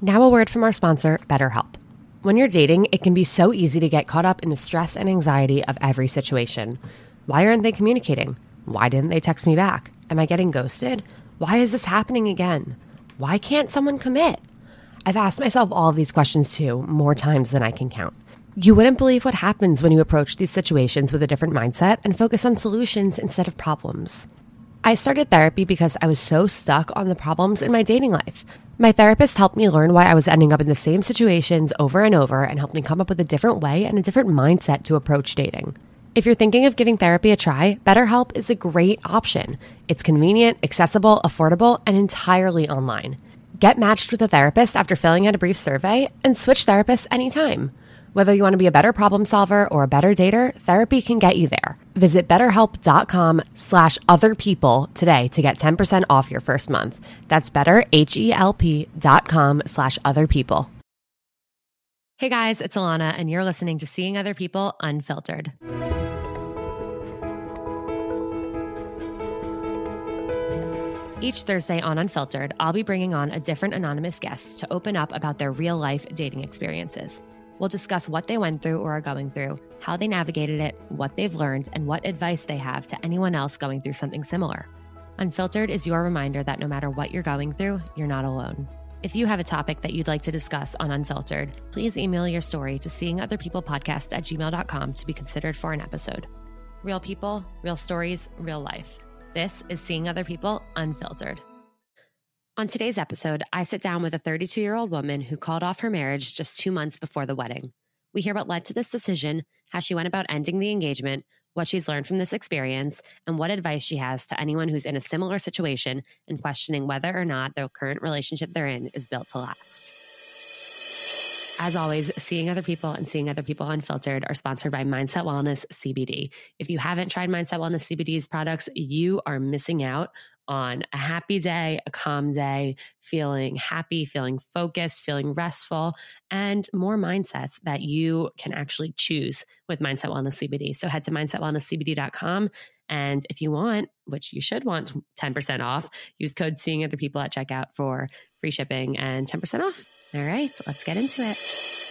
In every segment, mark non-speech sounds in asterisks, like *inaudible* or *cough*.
Now, a word from our sponsor, BetterHelp. When you're dating, it can be so easy to get caught up in the stress and anxiety of every situation. Why aren't they communicating? Why didn't they text me back? Am I getting ghosted? Why is this happening again? Why can't someone commit? I've asked myself all of these questions too, more times than I can count. You wouldn't believe what happens when you approach these situations with a different mindset and focus on solutions instead of problems. I started therapy because I was so stuck on the problems in my dating life. My therapist helped me learn why I was ending up in the same situations over and over and helped me come up with a different way and a different mindset to approach dating. If you're thinking of giving therapy a try, BetterHelp is a great option. It's convenient, accessible, affordable, and entirely online. Get matched with a therapist after filling out a brief survey and switch therapists anytime. Whether you want to be a better problem solver or a better dater, therapy can get you there. Visit betterhelp.com slash other people today to get 10% off your first month. That's betterhelp.com slash other people. Hey guys, it's Alana, and you're listening to Seeing Other People Unfiltered. Each Thursday on Unfiltered, I'll be bringing on a different anonymous guest to open up about their real life dating experiences. We'll discuss what they went through or are going through, how they navigated it, what they've learned, and what advice they have to anyone else going through something similar. Unfiltered is your reminder that no matter what you're going through, you're not alone. If you have a topic that you'd like to discuss on Unfiltered, please email your story to seeingotherpeoplepodcast at gmail.com to be considered for an episode. Real people, real stories, real life. This is Seeing Other People Unfiltered. On today's episode, I sit down with a 32 year old woman who called off her marriage just two months before the wedding. We hear what led to this decision, how she went about ending the engagement, what she's learned from this experience, and what advice she has to anyone who's in a similar situation and questioning whether or not the current relationship they're in is built to last. As always, seeing other people and seeing other people unfiltered are sponsored by Mindset Wellness CBD. If you haven't tried Mindset Wellness CBD's products, you are missing out on a happy day, a calm day, feeling happy, feeling focused, feeling restful, and more mindsets that you can actually choose with Mindset Wellness CBD. So head to mindsetwellnesscbd.com. And if you want, which you should want 10% off, use code seeing other people at checkout for free shipping and 10% off. All right, so let's get into it.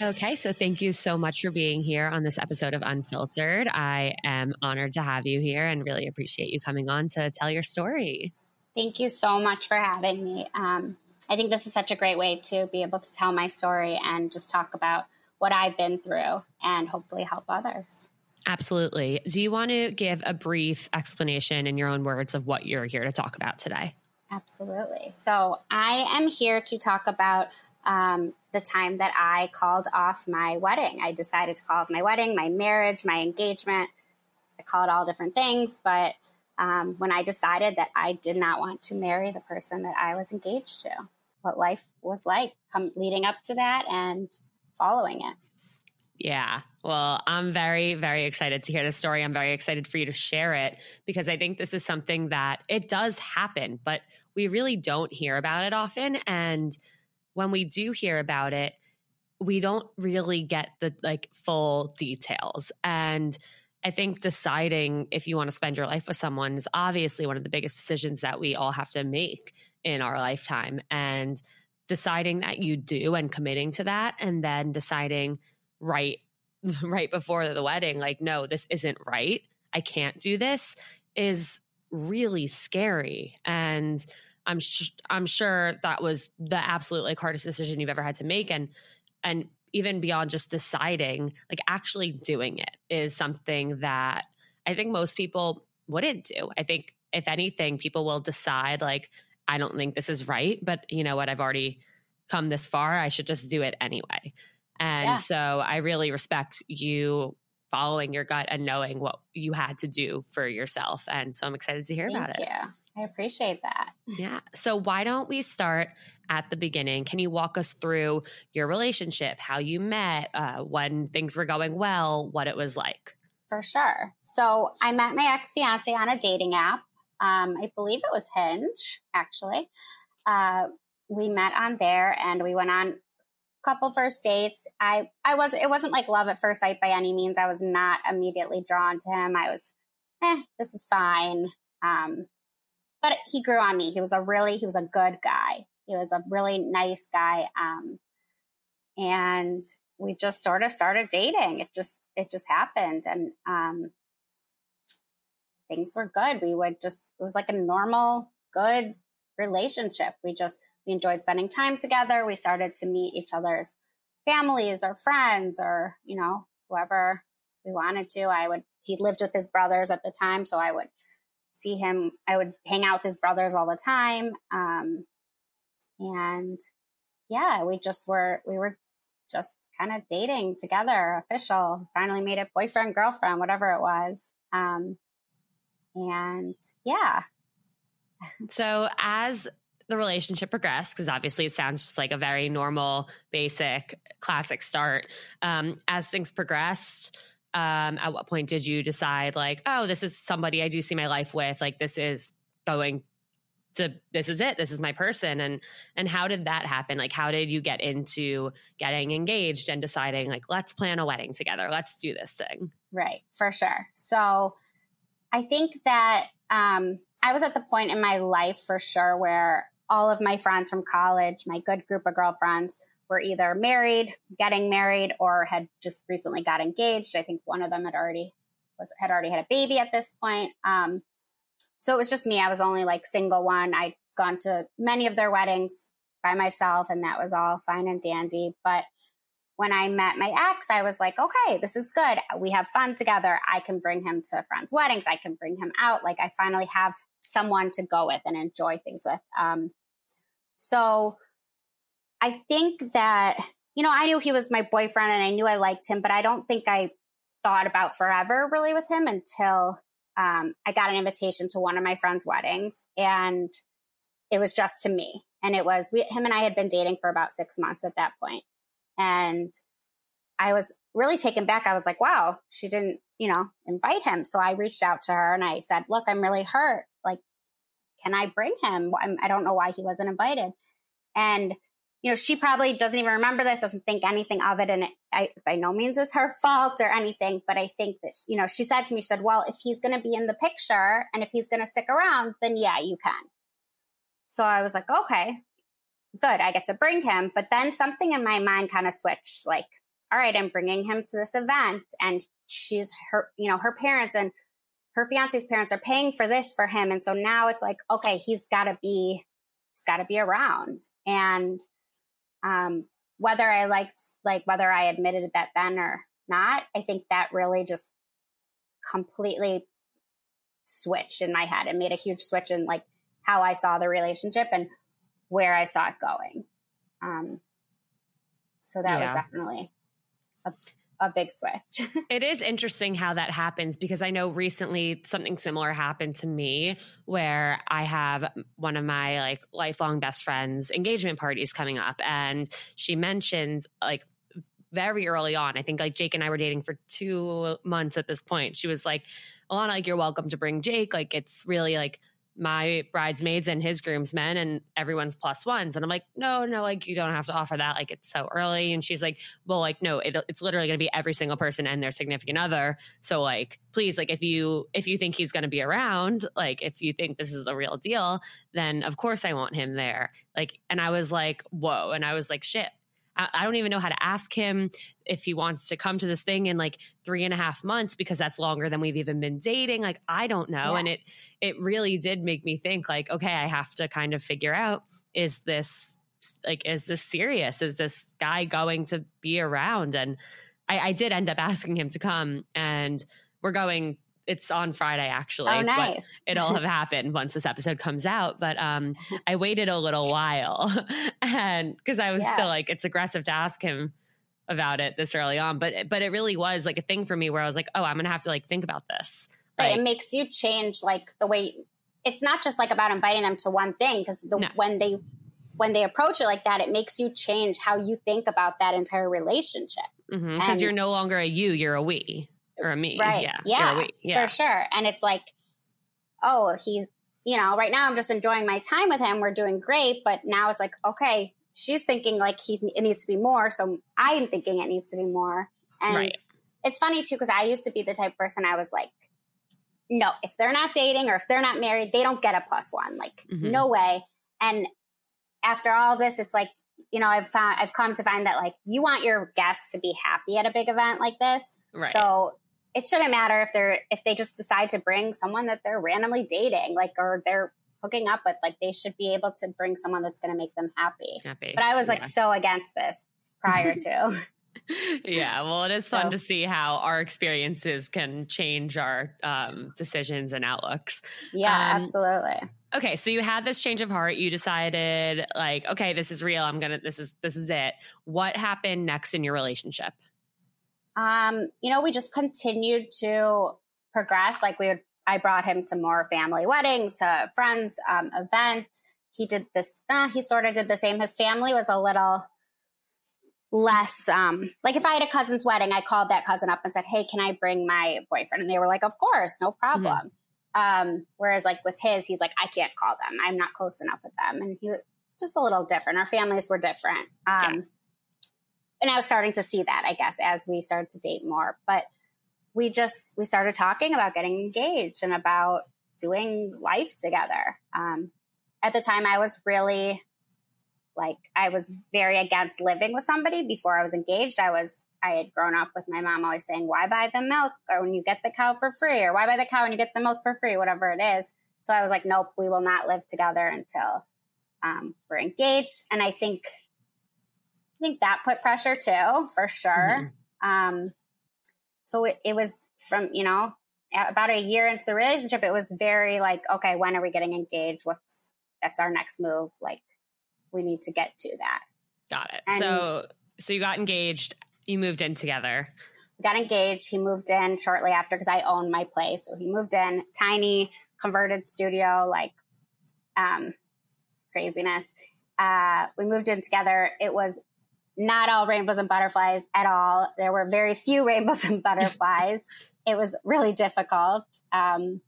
Okay, so thank you so much for being here on this episode of Unfiltered. I am honored to have you here and really appreciate you coming on to tell your story. Thank you so much for having me. Um, I think this is such a great way to be able to tell my story and just talk about what I've been through and hopefully help others. Absolutely. Do you want to give a brief explanation in your own words of what you're here to talk about today? Absolutely. So, I am here to talk about um, the time that I called off my wedding. I decided to call off my wedding, my marriage, my engagement. I call it all different things, but um, when I decided that I did not want to marry the person that I was engaged to, what life was like come leading up to that and following it. Yeah. Well, I'm very, very excited to hear the story. I'm very excited for you to share it because I think this is something that it does happen, but we really don't hear about it often. And when we do hear about it, we don't really get the like full details. And I think deciding if you want to spend your life with someone is obviously one of the biggest decisions that we all have to make in our lifetime. And deciding that you do and committing to that, and then deciding right *laughs* right before the wedding, like, no, this isn't right. I can't do this is really scary. And I'm sh- I'm sure that was the absolute like hardest decision you've ever had to make, and and even beyond just deciding, like actually doing it is something that I think most people wouldn't do. I think if anything, people will decide like I don't think this is right, but you know what, I've already come this far, I should just do it anyway. And yeah. so I really respect you following your gut and knowing what you had to do for yourself. And so I'm excited to hear Thank about you. it. I appreciate that. Yeah. So, why don't we start at the beginning? Can you walk us through your relationship, how you met, uh, when things were going well, what it was like? For sure. So, I met my ex fiance on a dating app. Um, I believe it was Hinge, actually. Uh, we met on there and we went on a couple first dates. I, I was, it wasn't like love at first sight by any means. I was not immediately drawn to him. I was, eh, this is fine. Um, but he grew on me. He was a really, he was a good guy. He was a really nice guy. Um, and we just sort of started dating. It just, it just happened. And, um, things were good. We would just, it was like a normal, good relationship. We just, we enjoyed spending time together. We started to meet each other's families or friends or, you know, whoever we wanted to. I would, he lived with his brothers at the time. So I would see him, I would hang out with his brothers all the time. Um, and yeah, we just were, we were just kind of dating together, official, finally made it boyfriend, girlfriend, whatever it was. Um, and yeah. *laughs* So as the relationship progressed, because obviously it sounds just like a very normal, basic, classic start. Um, as things progressed, um, at what point did you decide, like, oh, this is somebody I do see my life with? Like, this is going to this is it. This is my person. And and how did that happen? Like how did you get into getting engaged and deciding like let's plan a wedding together. Let's do this thing. Right. For sure. So i think that um i was at the point in my life for sure where all of my friends from college my good group of girlfriends were either married getting married or had just recently got engaged i think one of them had already was had already had a baby at this point um so it was just me. I was only like single one. I'd gone to many of their weddings by myself, and that was all fine and dandy. But when I met my ex, I was like, okay, this is good. We have fun together. I can bring him to friends' weddings. I can bring him out. Like I finally have someone to go with and enjoy things with. Um, so I think that, you know, I knew he was my boyfriend and I knew I liked him, but I don't think I thought about forever really with him until um, I got an invitation to one of my friends' weddings, and it was just to me. And it was we, him and I had been dating for about six months at that point, and I was really taken back. I was like, "Wow, she didn't, you know, invite him." So I reached out to her and I said, "Look, I'm really hurt. Like, can I bring him? I'm, I do not know why he wasn't invited." And you know, she probably doesn't even remember this, doesn't think anything of it. And it I, by no means is her fault or anything. But I think that, you know, she said to me, she said, well, if he's going to be in the picture and if he's going to stick around, then yeah, you can. So I was like, okay, good. I get to bring him. But then something in my mind kind of switched like, all right, I'm bringing him to this event and she's her, you know, her parents and her fiance's parents are paying for this for him. And so now it's like, okay, he's got to be, he's got to be around. And um, whether I liked, like, whether I admitted that then or not, I think that really just completely switched in my head and made a huge switch in like how I saw the relationship and where I saw it going. Um, so that yeah. was definitely a a big switch. *laughs* it is interesting how that happens because I know recently something similar happened to me where I have one of my like lifelong best friends engagement parties coming up and she mentioned like very early on, I think like Jake and I were dating for 2 months at this point. She was like, "Alana, like you're welcome to bring Jake. Like it's really like my bridesmaids and his groomsmen and everyone's plus ones. And I'm like, no, no, like you don't have to offer that. Like it's so early. And she's like, well, like, no, it, it's literally going to be every single person and their significant other. So like, please, like if you, if you think he's going to be around, like if you think this is a real deal, then of course I want him there. Like, and I was like, whoa. And I was like, shit, I don't even know how to ask him if he wants to come to this thing in like three and a half months because that's longer than we've even been dating. Like, I don't know. Yeah. And it, it really did make me think like, okay, I have to kind of figure out, is this like, is this serious? Is this guy going to be around? And I, I did end up *laughs* asking him to come and we're going it's on Friday actually. Oh, nice. it'll have happened once this episode comes out. But um, *laughs* I waited a little while, and because I was yeah. still like, it's aggressive to ask him about it this early on. But but it really was like a thing for me where I was like, oh, I'm gonna have to like think about this. Right. Like, it makes you change like the way. It's not just like about inviting them to one thing because the no. when they when they approach it like that, it makes you change how you think about that entire relationship. Because mm-hmm, you're no longer a you, you're a we or a me. Right. Yeah. Yeah, yeah. For sure. And it's like, oh, he's, you know, right now I'm just enjoying my time with him. We're doing great. But now it's like, okay, she's thinking like he, it needs to be more. So I'm thinking it needs to be more. And right. it's funny too, because I used to be the type of person I was like, no, if they're not dating or if they're not married, they don't get a plus one. Like, mm-hmm. no way. And after all this, it's like, you know, I've found, I've come to find that like you want your guests to be happy at a big event like this. Right. So it shouldn't matter if they're, if they just decide to bring someone that they're randomly dating, like, or they're hooking up with, like they should be able to bring someone that's going to make them happy. Happy. But I was like Yeah. so against this prior to. *laughs* *laughs* yeah, well, it is fun So- to see how our experiences can change our um, decisions and outlooks. yeah, Um, absolutely. Okay, so you had this change of heart. You decided, like, okay, this is real. I'm gonna. This is this is it. What happened next in your relationship? Um, you know, we just continued to progress. Like we would, I brought him to more family weddings, to friends, um, events. He did this, uh, he sort of did the same. His family was a little less, um, like if I had a cousin's wedding, I called that cousin up and said, Hey, can I bring my boyfriend? And they were like, Of course, no problem. Um, whereas like with his, he's like, I can't call them. I'm not close enough with them. And he was just a little different. Our families were different. Um, Yeah. And I was starting to see that, I guess, as we started to date more. But we just we started talking about getting engaged and about doing life together. Um, at the time, I was really like I was very against living with somebody before I was engaged. I was I had grown up with my mom always saying, "Why buy the milk or when you get the cow for free, or why buy the cow when you get the milk for free, whatever it is." So I was like, "Nope, we will not live together until um, we're engaged." And I think I think that put pressure too, for sure. Um, so it, it was from, you know, about a year into the relationship, it was very like, okay, when are we getting engaged? What's, that's our next move. Like, we need to get to that. Got it. And- so so you got engaged. You moved in together. We got engaged. He moved in shortly after because I owned my place. So he moved in, tiny converted studio, like um, craziness. Uh, we moved in together. It was not all rainbows and butterflies at all. There were very few *laughs* rainbows and butterflies. it was really difficult. Um,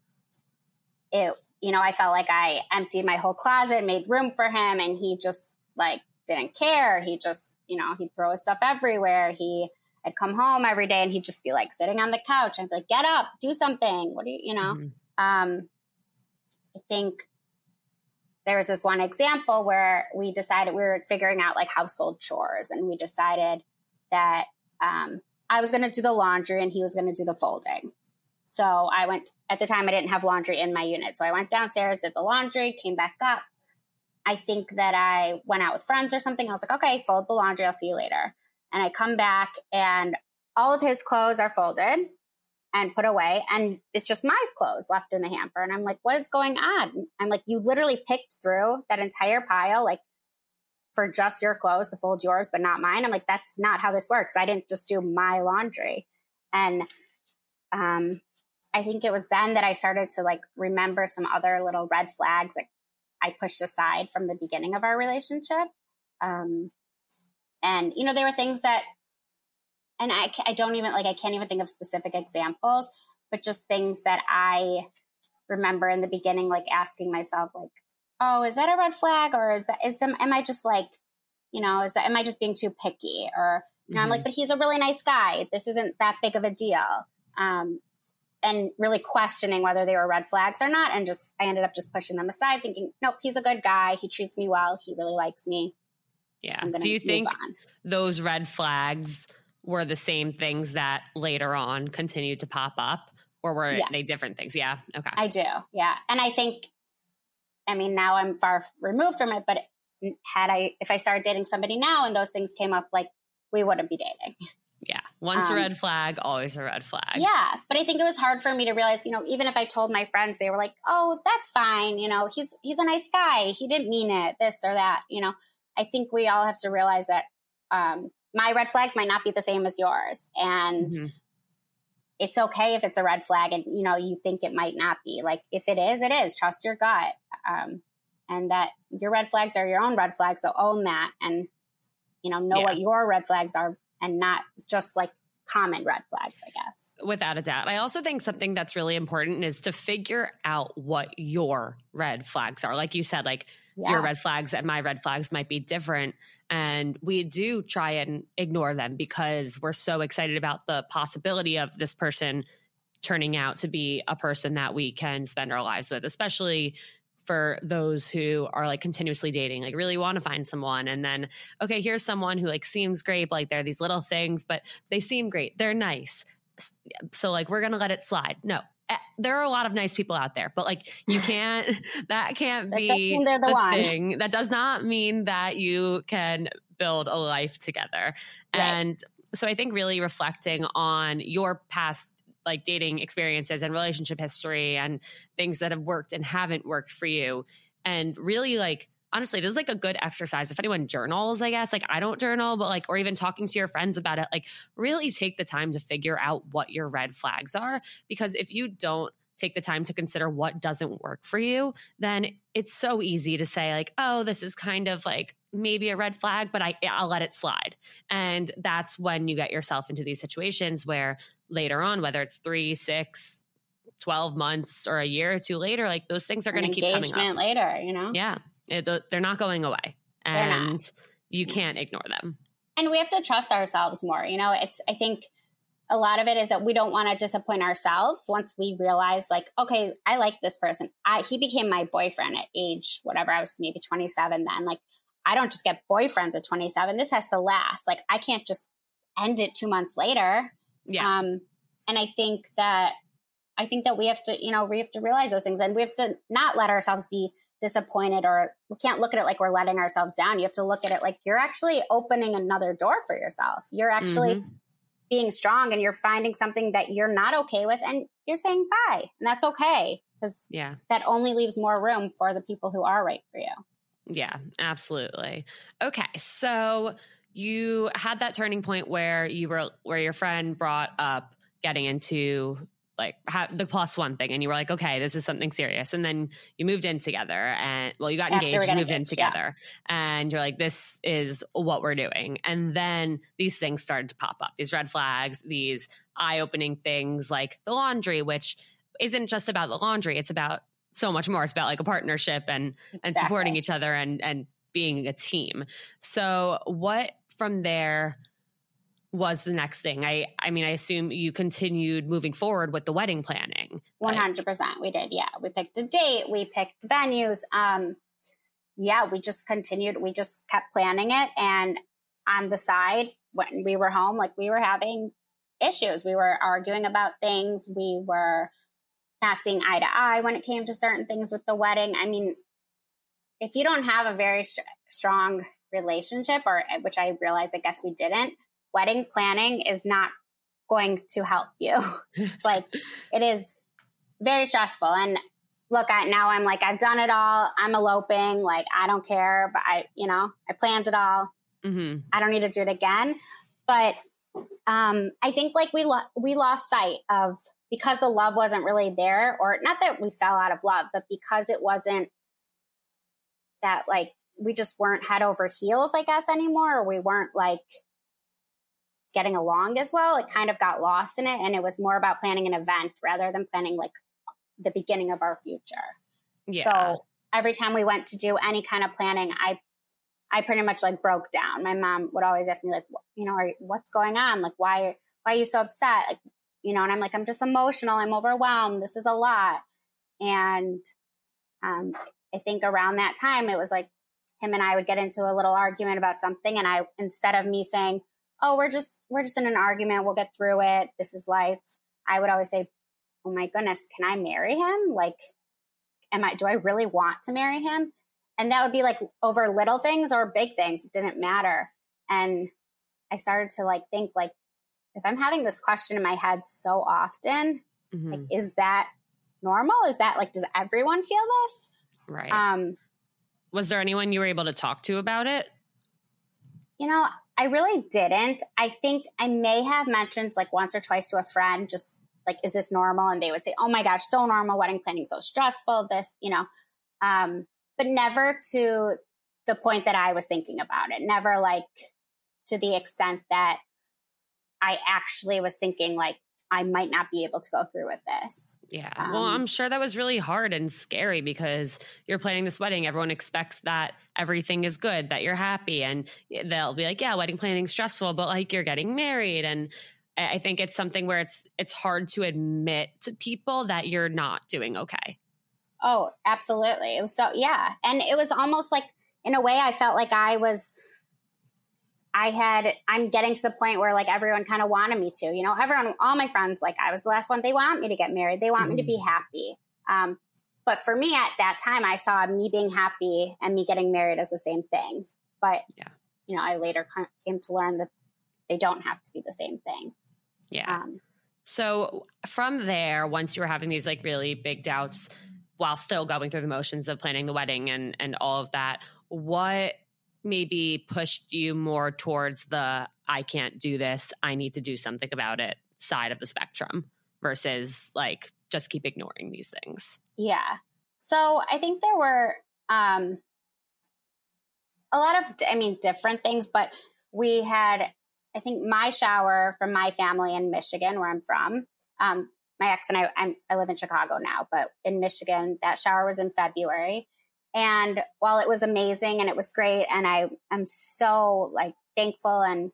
it, you know, I felt like I emptied my whole closet, made room for him, and he just like didn't care. He just, you know, he'd throw his stuff everywhere. He, I'd come home every day and he'd just be like sitting on the couch. I'd be like, get up, do something. What do you, you know? Mhm. Um, I think there was this one example where we decided we were figuring out like household chores and we decided that um, I was going to do the laundry and he was going to do the folding. So I went, at the time, I didn't have laundry in my unit. So I went downstairs, did the laundry, came back up. I think that I went out with friends or something. I was like, okay, fold the laundry. I'll see you later. And I come back and all of his clothes are folded and put away. And it's just my clothes left in the hamper. And I'm like, what is going on? I'm like, you literally picked through that entire pile, like for just your clothes to fold yours, but not mine. I'm like, that's not how this works. I didn't just do my laundry. And um, I think it was then that I started to like remember some other little red flags that I pushed aside from the beginning of our relationship. Um, and, you know, there were things that and I, I don't even like I can't even think of specific examples, but just things that I remember in the beginning, like asking myself, like, "Oh, is that a red flag, or is that is am, am I just like, you know, is that am I just being too picky?" Or you know, I'm Mhm. like, "But he's a really nice guy. This isn't that big of a deal." Um, and really questioning whether they were red flags or not, and just I ended up just pushing them aside, thinking, "Nope, he's a good guy. He treats me well. He really likes me. Yeah. I'm Do you think on." those red flags were the same things that later on continued to pop up, or were Yeah. they different things? Yeah. Okay. I do, yeah. And I think, I mean, now I'm far removed from it, but had I, if I started dating somebody now and those things came up, like we wouldn't be dating. yeah. Once um, a red flag, always a red flag. Yeah. But I think it was hard for me to realize, you know, even if I told my friends, they were like, oh, that's fine. You know, he's, he's a nice guy. He didn't mean it, this or that. You know, I think we all have to realize that, um, my red flags might not be the same as yours. And, Mhm. it's okay if it's a red flag and you know you think it might not be like if it is it is trust your gut um, and that your red flags are your own red flags so own that and you know know Yeah. what your red flags are and not just like common red flags i guess Without a doubt. I also think something that's really important is to figure out what your red flags are. Like you said, like yeah your red flags and my red flags might be different. And we do try and ignore them because we're so excited about the possibility of this person turning out to be a person that we can spend our lives with, especially for those who are like continuously dating, like really want to find someone. And then, okay, here's someone who like seems great, like there are these little things, but they seem great. They're nice. So like we're gonna let it slide. No, Eh, there are a lot of nice people out there, but like you can't. *laughs* that can't be they're the, the thing. That does not mean that you can build a life together. Right. And so I think really reflecting on your past like dating experiences and relationship history and things that have worked and haven't worked for you and really like honestly this is like a good exercise if anyone journals i guess like i don't journal but like or even talking to your friends about it like really take the time to figure out what your red flags are because if you don't take the time to consider what doesn't work for you then it's so easy to say like oh this is kind of like maybe a red flag, but I, I'll let it slide. And that's when you get yourself into these situations where later on, whether it's three, six, 12 months or a year or two later, like those things are going to keep coming up. later, you know? Yeah. It, they're not going away. And you can't ignore them. And we have to trust ourselves more. You know, it's, I think a lot of it is that we don't want to disappoint ourselves once we realize like okay i like this person i he became my boyfriend at age whatever i was maybe 27 then like I don't just get boyfriends at 27. This has to last. Like I can't just end it two months later. Yeah. Um, and I think that I think that we have to, you know, we have to realize those things and we have to not let ourselves be disappointed or we can't look at it like we're letting ourselves down. You have to look at it like you're actually opening another door for yourself. You're actually mm-hmm. being strong and you're finding something that you're not okay with and you're saying bye. And that's okay because yeah. that only leaves more room for the people who are right for you. Yeah, absolutely. Okay. So you had that turning point where you were where your friend brought up getting into like the plus one thing and you were like okay this is something serious and then you moved in together and well you got After engaged you moved engaged, in together yeah. and you're like this is what we're doing and then these things started to pop up these red flags these eye-opening things like the laundry which isn't just about the laundry it's about so much more. It's about like a partnership and exactly. and supporting each other and and being a team. So what from there was the next thing? I I mean I assume you continued moving forward with the wedding planning. One hundred percent, we did. Yeah, we picked a date, we picked venues. Um, yeah, we just continued. We just kept planning it, and on the side when we were home, like we were having issues. We were arguing about things. We were not seeing eye to eye when it came to certain things with the wedding. I mean, if you don't have a very st- strong relationship, or which I realized, I guess we didn't, wedding planning is not going to help you. *laughs* it's like *laughs* it is very stressful. And look, I now I'm like I've done it all. I'm eloping. Like I don't care, but I, you know, I planned it all. Mm-hmm. I don't need to do it again. But um, I think like we lo- we lost sight of because the love wasn't really there, or not that we fell out of love, but because it wasn't that like we just weren't head over heels, I guess, anymore, or we weren't like getting along as well. It kind of got lost in it. And it was more about planning an event rather than planning like the beginning of our future. Yeah. So every time we went to do any kind of planning, I I pretty much like broke down. My mom would always ask me like, you know, are, what's going on? Like, why, why are you so upset? Like, you know, and I'm like, I'm just emotional. I'm overwhelmed. This is a lot. And um, I think around that time, it was like him and I would get into a little argument about something. And I, instead of me saying, oh, we're just, we're just in an argument. We'll get through it. This is life. I would always say, oh my goodness, can I marry him? Like, am I, do I really want to marry him? And that would be like over little things or big things. It didn't matter. And I started to like think like, if I'm having this question in my head so often, mm-hmm. like, is that normal? Is that like, does everyone feel this? Right. Um, was there anyone you were able to talk to about it? You know, I really didn't. I think I may have mentioned like once or twice to a friend, just like, is this normal? And they would say, oh my gosh, so normal. Wedding planning so stressful. This, you know, um, but never to the point that I was thinking about it. Never like to the extent that I actually was thinking like I might not be able to go through with this. Yeah. Um, well, I'm sure that was really hard and scary because you're planning this wedding. Everyone expects that everything is good, that you're happy. And they'll be like, yeah, wedding planning stressful, but like you're getting married. And I think it's something where it's it's hard to admit to people that you're not doing okay. Oh, absolutely. It was so, yeah. And it was almost like, in a way, I felt like I was, I had, I'm getting to the point where like everyone kind of wanted me to, you know, everyone, all my friends, like I was the last one, they want me to get married. They want mm-hmm. me to be mm. happy. Um, but for me at that time, I saw me being happy and me getting married as the same thing. But, yeah. you know, I later came to learn that they don't have to be the same thing. Yeah. Um, so from there, once you were having these like really big doubts while still going through the motions of planning the wedding and and all of that, what maybe pushed you more towards the I can't do this, I need to do something about it side of the spectrum versus like just keep ignoring these things? Yeah. So I think there were um a lot of I mean different things, but we had I think my shower from my family in Michigan, where I'm from. Um, my ex and I, I'm, I live in Chicago now, but in Michigan, that shower was in February. And while it was amazing and it was great, and I am so like thankful and,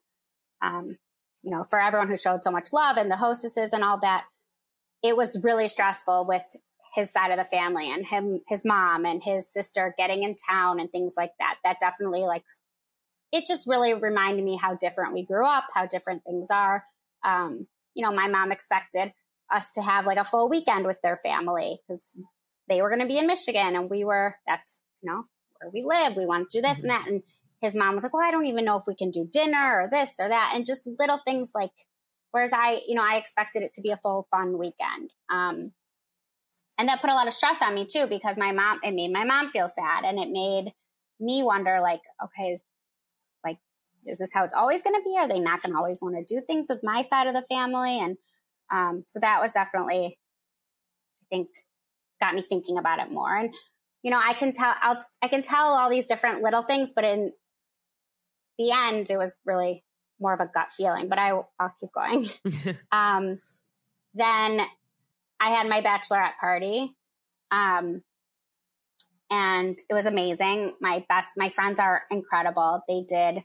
um, you know, for everyone who showed so much love and the hostesses and all that, it was really stressful with his side of the family and him, his mom and his sister getting in town and things like that. That definitely like it just really reminded me how different we grew up, how different things are. Um, you know, my mom expected us to have like a full weekend with their family because they were going to be in Michigan and we were, that's, you know, where we live. We want to do this mm-hmm. and that. And his mom was like, well, I don't even know if we can do dinner or this or that. And just little things like, whereas I, you know, I expected it to be a full fun weekend. Um, and that put a lot of stress on me too, because my mom, it made my mom feel sad and it made me wonder like, okay, like, is this how it's always going to be? Are they not going to always want to do things with my side of the family? And um, so that was definitely, I think, got me thinking about it more. And you know, I can tell, I'll, I can tell all these different little things, but in the end, it was really more of a gut feeling. But I, I'll keep going. *laughs* um, then I had my bachelorette party. Um, and it was amazing. My best, my friends are incredible. They did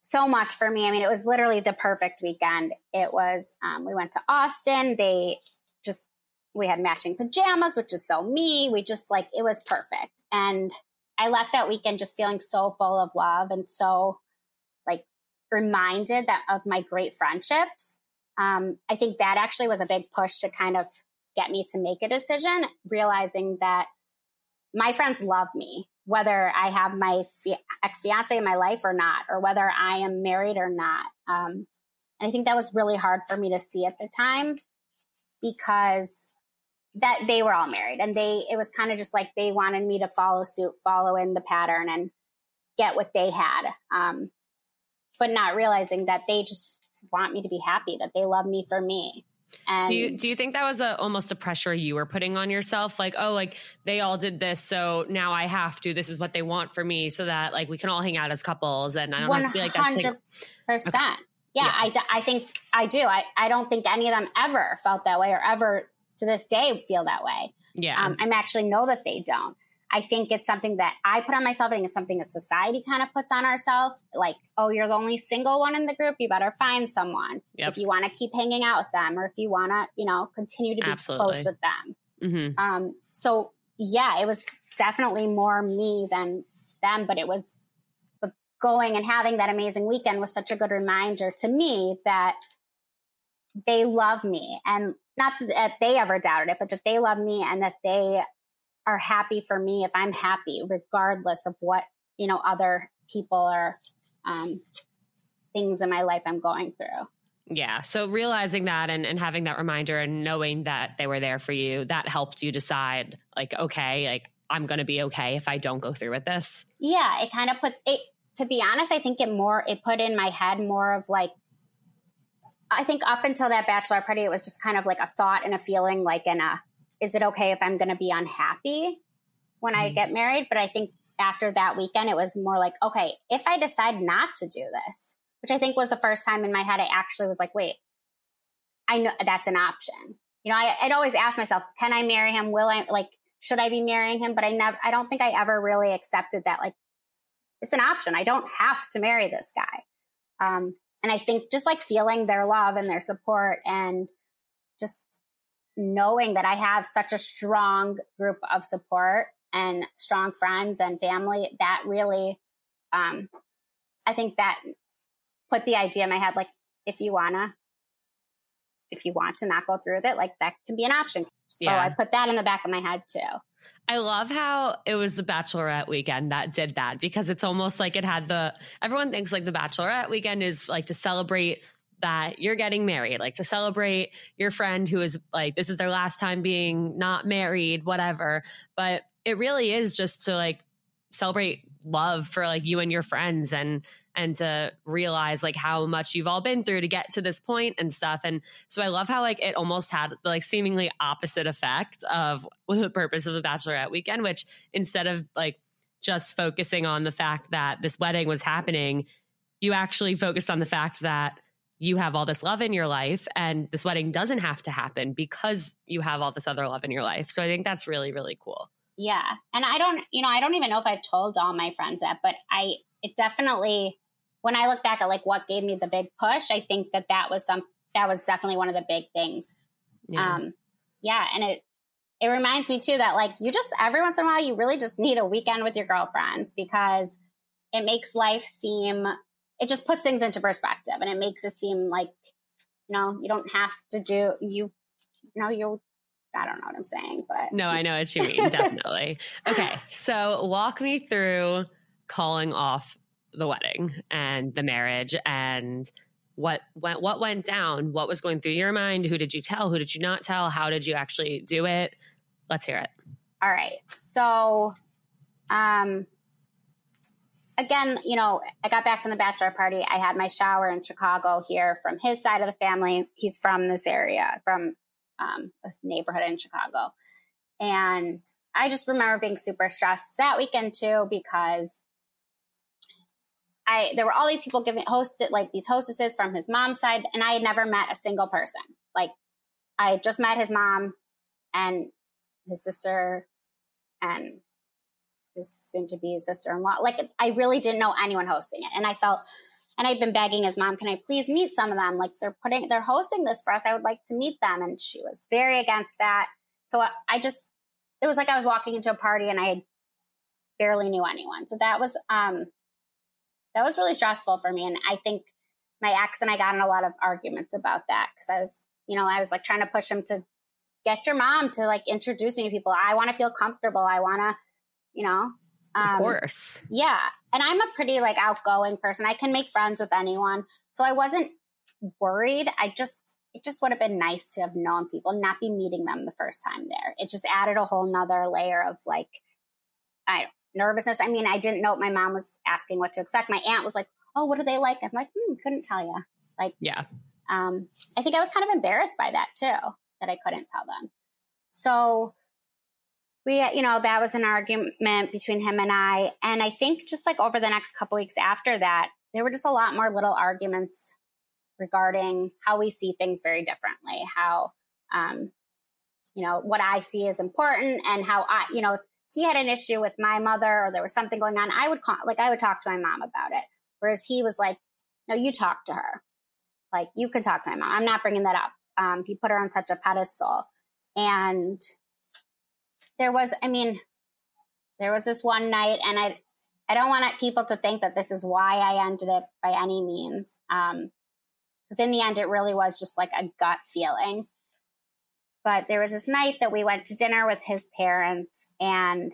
so much for me. I mean, it was literally the perfect weekend. It was, um, we went to Austin. They we had matching pajamas, which is so me. We just like, it was perfect. And I left that weekend just feeling so full of love and so like reminded that of my great friendships. Um, I think that actually was a big push to kind of get me to make a decision, realizing that my friends love me whether I have my ex fiance in my life or not, or whether I am married or not. Um, and I think that was really hard for me to see at the time because that they were all married and they, it was kind of just like they wanted me to follow suit, follow in the pattern and get what they had. Um, but not realizing that they just want me to be happy, that they love me for me. And do you, do you think that was a, almost a pressure you were putting on yourself? Like, oh, like they all did this, so now I have to. This is what they want for me, so that like we can all hang out as couples, and I don't 100%. have to be like that. Hundred percent. Yeah, yeah. I, I think I do. I, I don't think any of them ever felt that way or ever to this day feel that way. Yeah. Um, I actually know that they don't. I think it's something that I put on myself. I think it's something that society kind of puts on ourselves. Like, oh, you're the only single one in the group. You better find someone yep. if you want to keep hanging out with them, or if you want to, you know, continue to be Absolutely. close with them. Mm-hmm. Um, so yeah, it was definitely more me than them, but it was going and having that amazing weekend was such a good reminder to me that they love me and not that they ever doubted it, but that they love me and that they are happy for me if I'm happy, regardless of what, you know, other people or um, things in my life I'm going through. Yeah. So realizing that and, and having that reminder and knowing that they were there for you, that helped you decide, like, okay, like I'm going to be okay if I don't go through with this. Yeah. It kind of put it, to be honest, I think it more, it put in my head more of like, I think up until that bachelor party, it was just kind of like a thought and a feeling like in a, is it okay if I'm going to be unhappy when I mm. get married? But I think after that weekend, it was more like, okay, if I decide not to do this, which I think was the first time in my head, I actually was like, wait, I know that's an option. You know, I, would always ask myself, can I marry him? Will I like, should I be marrying him? But I never, I don't think I ever really accepted that, like, it's an option. I don't have to marry this guy. Um, and I think just like feeling their love and their support and just knowing that I have such a strong group of support and strong friends and family, that really, um, I think that put the idea in my head, like, if you wanna, if you want to not go through with it, like that can be an option. So yeah. I put that in the back of my head too. I love how it was the bachelorette weekend that did that because it's almost like it had the everyone thinks like the bachelorette weekend is like to celebrate that you're getting married, like to celebrate your friend who is like this is their last time being not married, whatever. But it really is just to like celebrate love for like you and your friends and and to realize like how much you've all been through to get to this point and stuff. And so I love how like it almost had the like seemingly opposite effect of *laughs* the purpose of the bachelorette weekend, which instead of like just focusing on the fact that this wedding was happening, you actually focused on the fact that you have all this love in your life and this wedding doesn't have to happen because you have all this other love in your life. So I think that's really, really cool. Yeah. And I don't, you know, I don't even know if I've told all my friends that, but I, it definitely when I look back at like what gave me the big push, I think that that was some that was definitely one of the big things. Yeah. Um, yeah, and it it reminds me too that like you just every once in a while you really just need a weekend with your girlfriends because it makes life seem it just puts things into perspective and it makes it seem like you know you don't have to do you you know you I don't know what I'm saying, but no, I know what you mean. Definitely. *laughs* okay, so walk me through calling off the wedding and the marriage and what went what went down what was going through your mind who did you tell who did you not tell how did you actually do it let's hear it all right so um again you know i got back from the bachelor party i had my shower in chicago here from his side of the family he's from this area from um, a neighborhood in chicago and i just remember being super stressed that weekend too because I there were all these people giving hosted like these hostesses from his mom's side, and I had never met a single person. Like I just met his mom and his sister and his soon to be sister in law. Like I really didn't know anyone hosting it, and I felt. And I'd been begging his mom, "Can I please meet some of them? Like they're putting, they're hosting this for us. I would like to meet them." And she was very against that. So I, I just, it was like I was walking into a party and I barely knew anyone. So that was um that was really stressful for me. And I think my ex and I got in a lot of arguments about that because I was, you know, I was like trying to push him to get your mom to like introduce me to people. I want to feel comfortable. I want to, you know, um, of course. Yeah. And I'm a pretty like outgoing person. I can make friends with anyone. So I wasn't worried. I just, it just would have been nice to have known people, not be meeting them the first time there. It just added a whole nother layer of like, I nervousness. I mean, I didn't know what my mom was asking what to expect. My aunt was like, "Oh, what are they like?" I'm like, hmm, couldn't tell you. Like, yeah. Um, I think I was kind of embarrassed by that too, that I couldn't tell them. So we, you know, that was an argument between him and I. And I think just like over the next couple weeks after that, there were just a lot more little arguments regarding how we see things very differently, how, um, you know, what I see is important and how I, you know, he had an issue with my mother or there was something going on, I would call, like I would talk to my mom about it. Whereas he was like, no, you talk to her. Like you can talk to my mom. I'm not bringing that up. Um, he put her on such a pedestal. And there was, I mean, there was this one night and I, I don't want people to think that this is why I ended it by any means. Um, because in the end, it really was just like a gut feeling. But there was this night that we went to dinner with his parents, and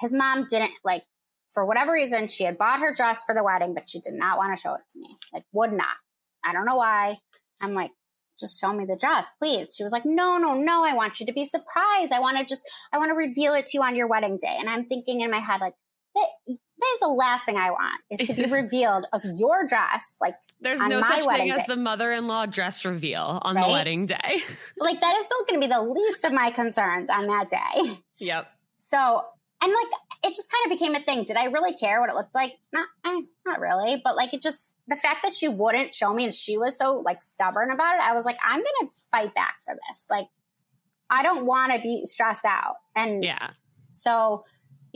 his mom didn't like, for whatever reason, she had bought her dress for the wedding, but she did not want to show it to me. Like, would not. I don't know why. I'm like, just show me the dress, please. She was like, no, no, no. I want you to be surprised. I want to just, I want to reveal it to you on your wedding day. And I'm thinking in my head, like, that is the last thing I want is to be *laughs* revealed of your dress. Like there's no such thing as day. the mother-in-law dress reveal on right? the wedding day. *laughs* like that is still going to be the least of my concerns on that day. Yep. So and like it just kind of became a thing. Did I really care what it looked like? Not, eh, not really. But like it just the fact that she wouldn't show me and she was so like stubborn about it, I was like, I'm gonna fight back for this. Like I don't want to be stressed out. And yeah. So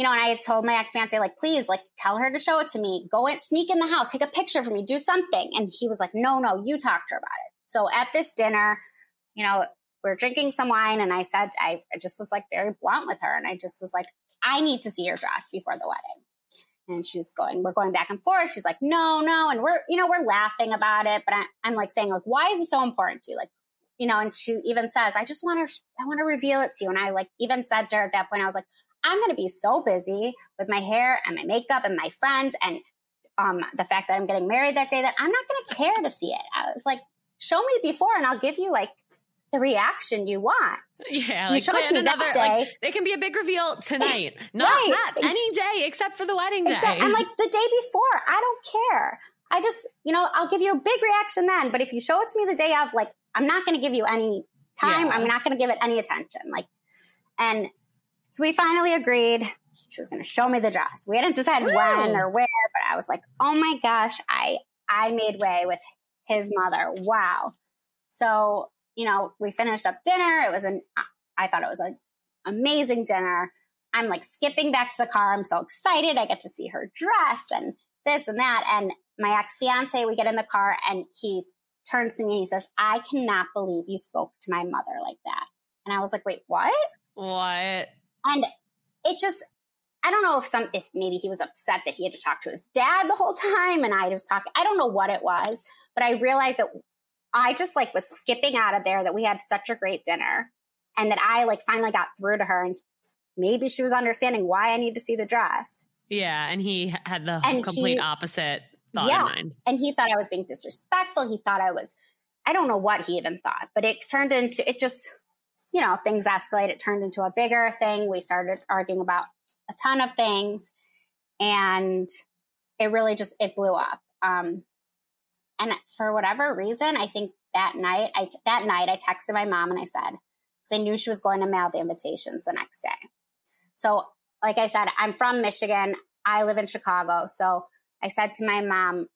you know, and I told my ex fiance, like, please, like, tell her to show it to me. Go and sneak in the house, take a picture for me, do something. And he was like, no, no, you talk to her about it. So at this dinner, you know, we're drinking some wine and I said, I, I just was like very blunt with her. And I just was like, I need to see your dress before the wedding. And she's going, we're going back and forth. She's like, no, no. And we're, you know, we're laughing about it, but I, I'm like saying like, why is it so important to you? Like, you know, and she even says, I just want to, I want to reveal it to you. And I like even said to her at that point, I was like, I'm going to be so busy with my hair and my makeup and my friends and um, the fact that I'm getting married that day that I'm not going to care to see it. I was like, show me before and I'll give you like the reaction you want. Yeah, you like show it to me another. Like, it can be a big reveal tonight, *laughs* not, Right. not any day except for the wedding day. Exactly. I'm like the day before. I don't care. I just, you know, I'll give you a big reaction then. But if you show it to me the day of, like, I'm not going to give you any time. Yeah. I'm not going to give it any attention. Like, and so we finally agreed. She was going to show me the dress. We hadn't decided when or where, but I was like, oh my gosh, I I made way with his mother. Wow. So you know, we finished up dinner. It was an I thought it was an amazing dinner. I'm like skipping back to the car. I'm so excited. I get to see her dress and this and that. And my ex fiance, we get in the car and he turns to me and he says, I cannot believe you spoke to my mother like that. And I was like, wait, what? what? And it just, I don't know if some, if maybe he was upset that he had to talk to his dad the whole time and I was talking, I don't know what it was, but I realized that I just like was skipping out of there that we had such a great dinner and that I like finally got through to her and maybe she was understanding why I need to see the dress. Yeah, and he had the And complete he- opposite thought Yeah. in mind. And he thought I was being disrespectful. He thought I was, I don't know what he even thought, but it turned into, it just, you know, things escalated. It turned into a bigger thing. We started arguing about a ton of things and it really just, it blew up. Um, and for whatever reason, I think that night, I, that night I texted my mom and I said, because I knew she was going to mail the invitations the next day. So, like I said, I'm from Michigan. I live in Chicago. So I said to my mom,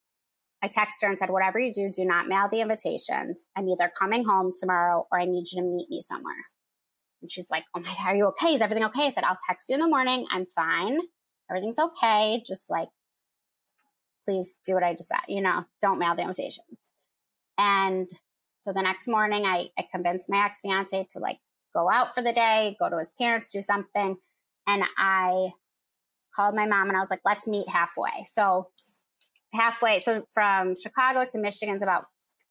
I texted her and said, whatever you do, do not mail the invitations. I'm either coming home tomorrow or I need you to meet me somewhere. And she's like, Oh my God, are you okay? Is everything okay? I said, I'll text you in the morning. I'm fine. Everything's okay. Just like, please do what I just said. You know, don't mail the invitations. And so the next morning, I, I convinced my ex fiance to like go out for the day, go to his parents, do something. And I called my mom and I was like, let's meet halfway. So halfway, so from Chicago to Michigan is about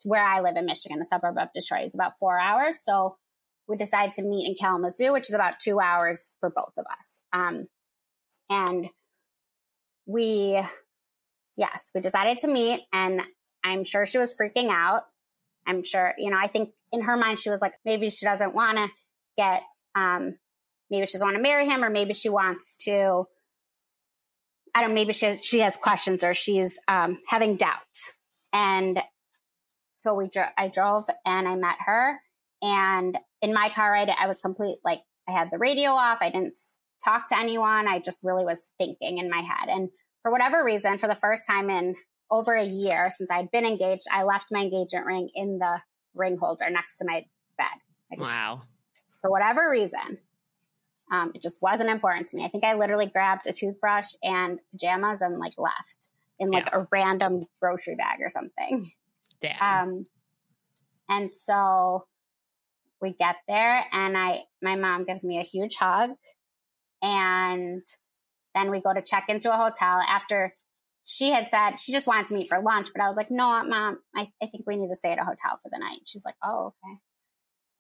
where I live in Michigan, a suburb of Detroit, is about four hours. So we decided to meet in Kalamazoo, which is about two hours for both of us. Um, and we, yes, we decided to meet, and I'm sure she was freaking out. I'm sure, you know, I think in her mind, she was like, maybe she doesn't want to get, um, maybe she doesn't want to marry him, or maybe she wants to, I don't maybe she has, she has questions or she's um, having doubts. And so we, dro- I drove and I met her. And in my car ride, I was complete, like I had the radio off. I didn't talk to anyone. I just really was thinking in my head. And for whatever reason, for the first time in over a year since I'd been engaged, I left my engagement ring in the ring holder next to my bed. Just, Wow. for whatever reason, um, it just wasn't important to me. I think I literally grabbed a toothbrush and pajamas and like left in like a random grocery bag or something. Damn. Um, and so we get there, and I my mom gives me a huge hug, and then we go to check into a hotel after she had said she just wanted to meet for lunch, but I was like, no, mom, I, I think we need to stay at a hotel for the night. She's like, oh, okay.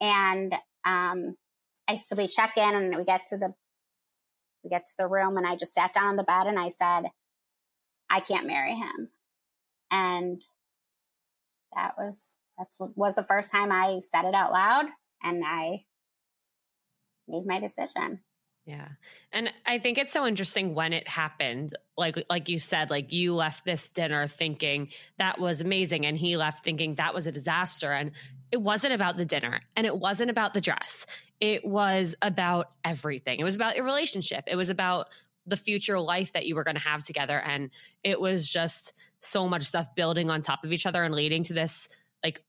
And um, I so we check in and we get to the we get to the room and I just sat down on the bed and I said, I can't marry him. And that was that's what was the first time I said it out loud and I made my decision. Yeah. And I think it's so interesting when it happened. Like like you said, like you left this dinner thinking that was amazing and he left thinking that was a disaster and it wasn't about the dinner and it wasn't about the dress. It was about everything. It was about your relationship. It was about the future life that you were going to have together and it was just so much stuff building on top of each other and leading to this like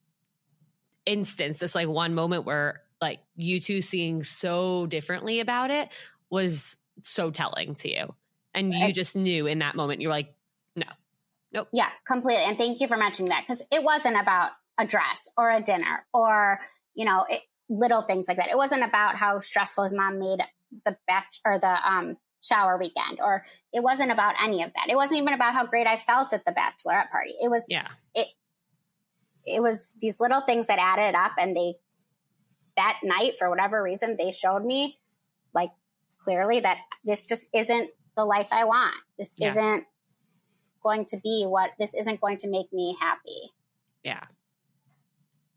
instance, this like one moment where like you two seeing so differently about it was so telling to you. And you just knew in that moment, you're like, no, nope. Yeah, completely. And thank you for mentioning that because it wasn't about a dress or a dinner or, you know, it, little things like that. It wasn't about how stressful his mom made the batch or the um, shower weekend, or it wasn't about any of that. It wasn't even about how great I felt at the bachelorette party. It was yeah. It it was these little things that added up, and they that night for whatever reason they showed me like clearly that this just isn't the life I want. This yeah. isn't going to be what this isn't going to make me happy. Yeah.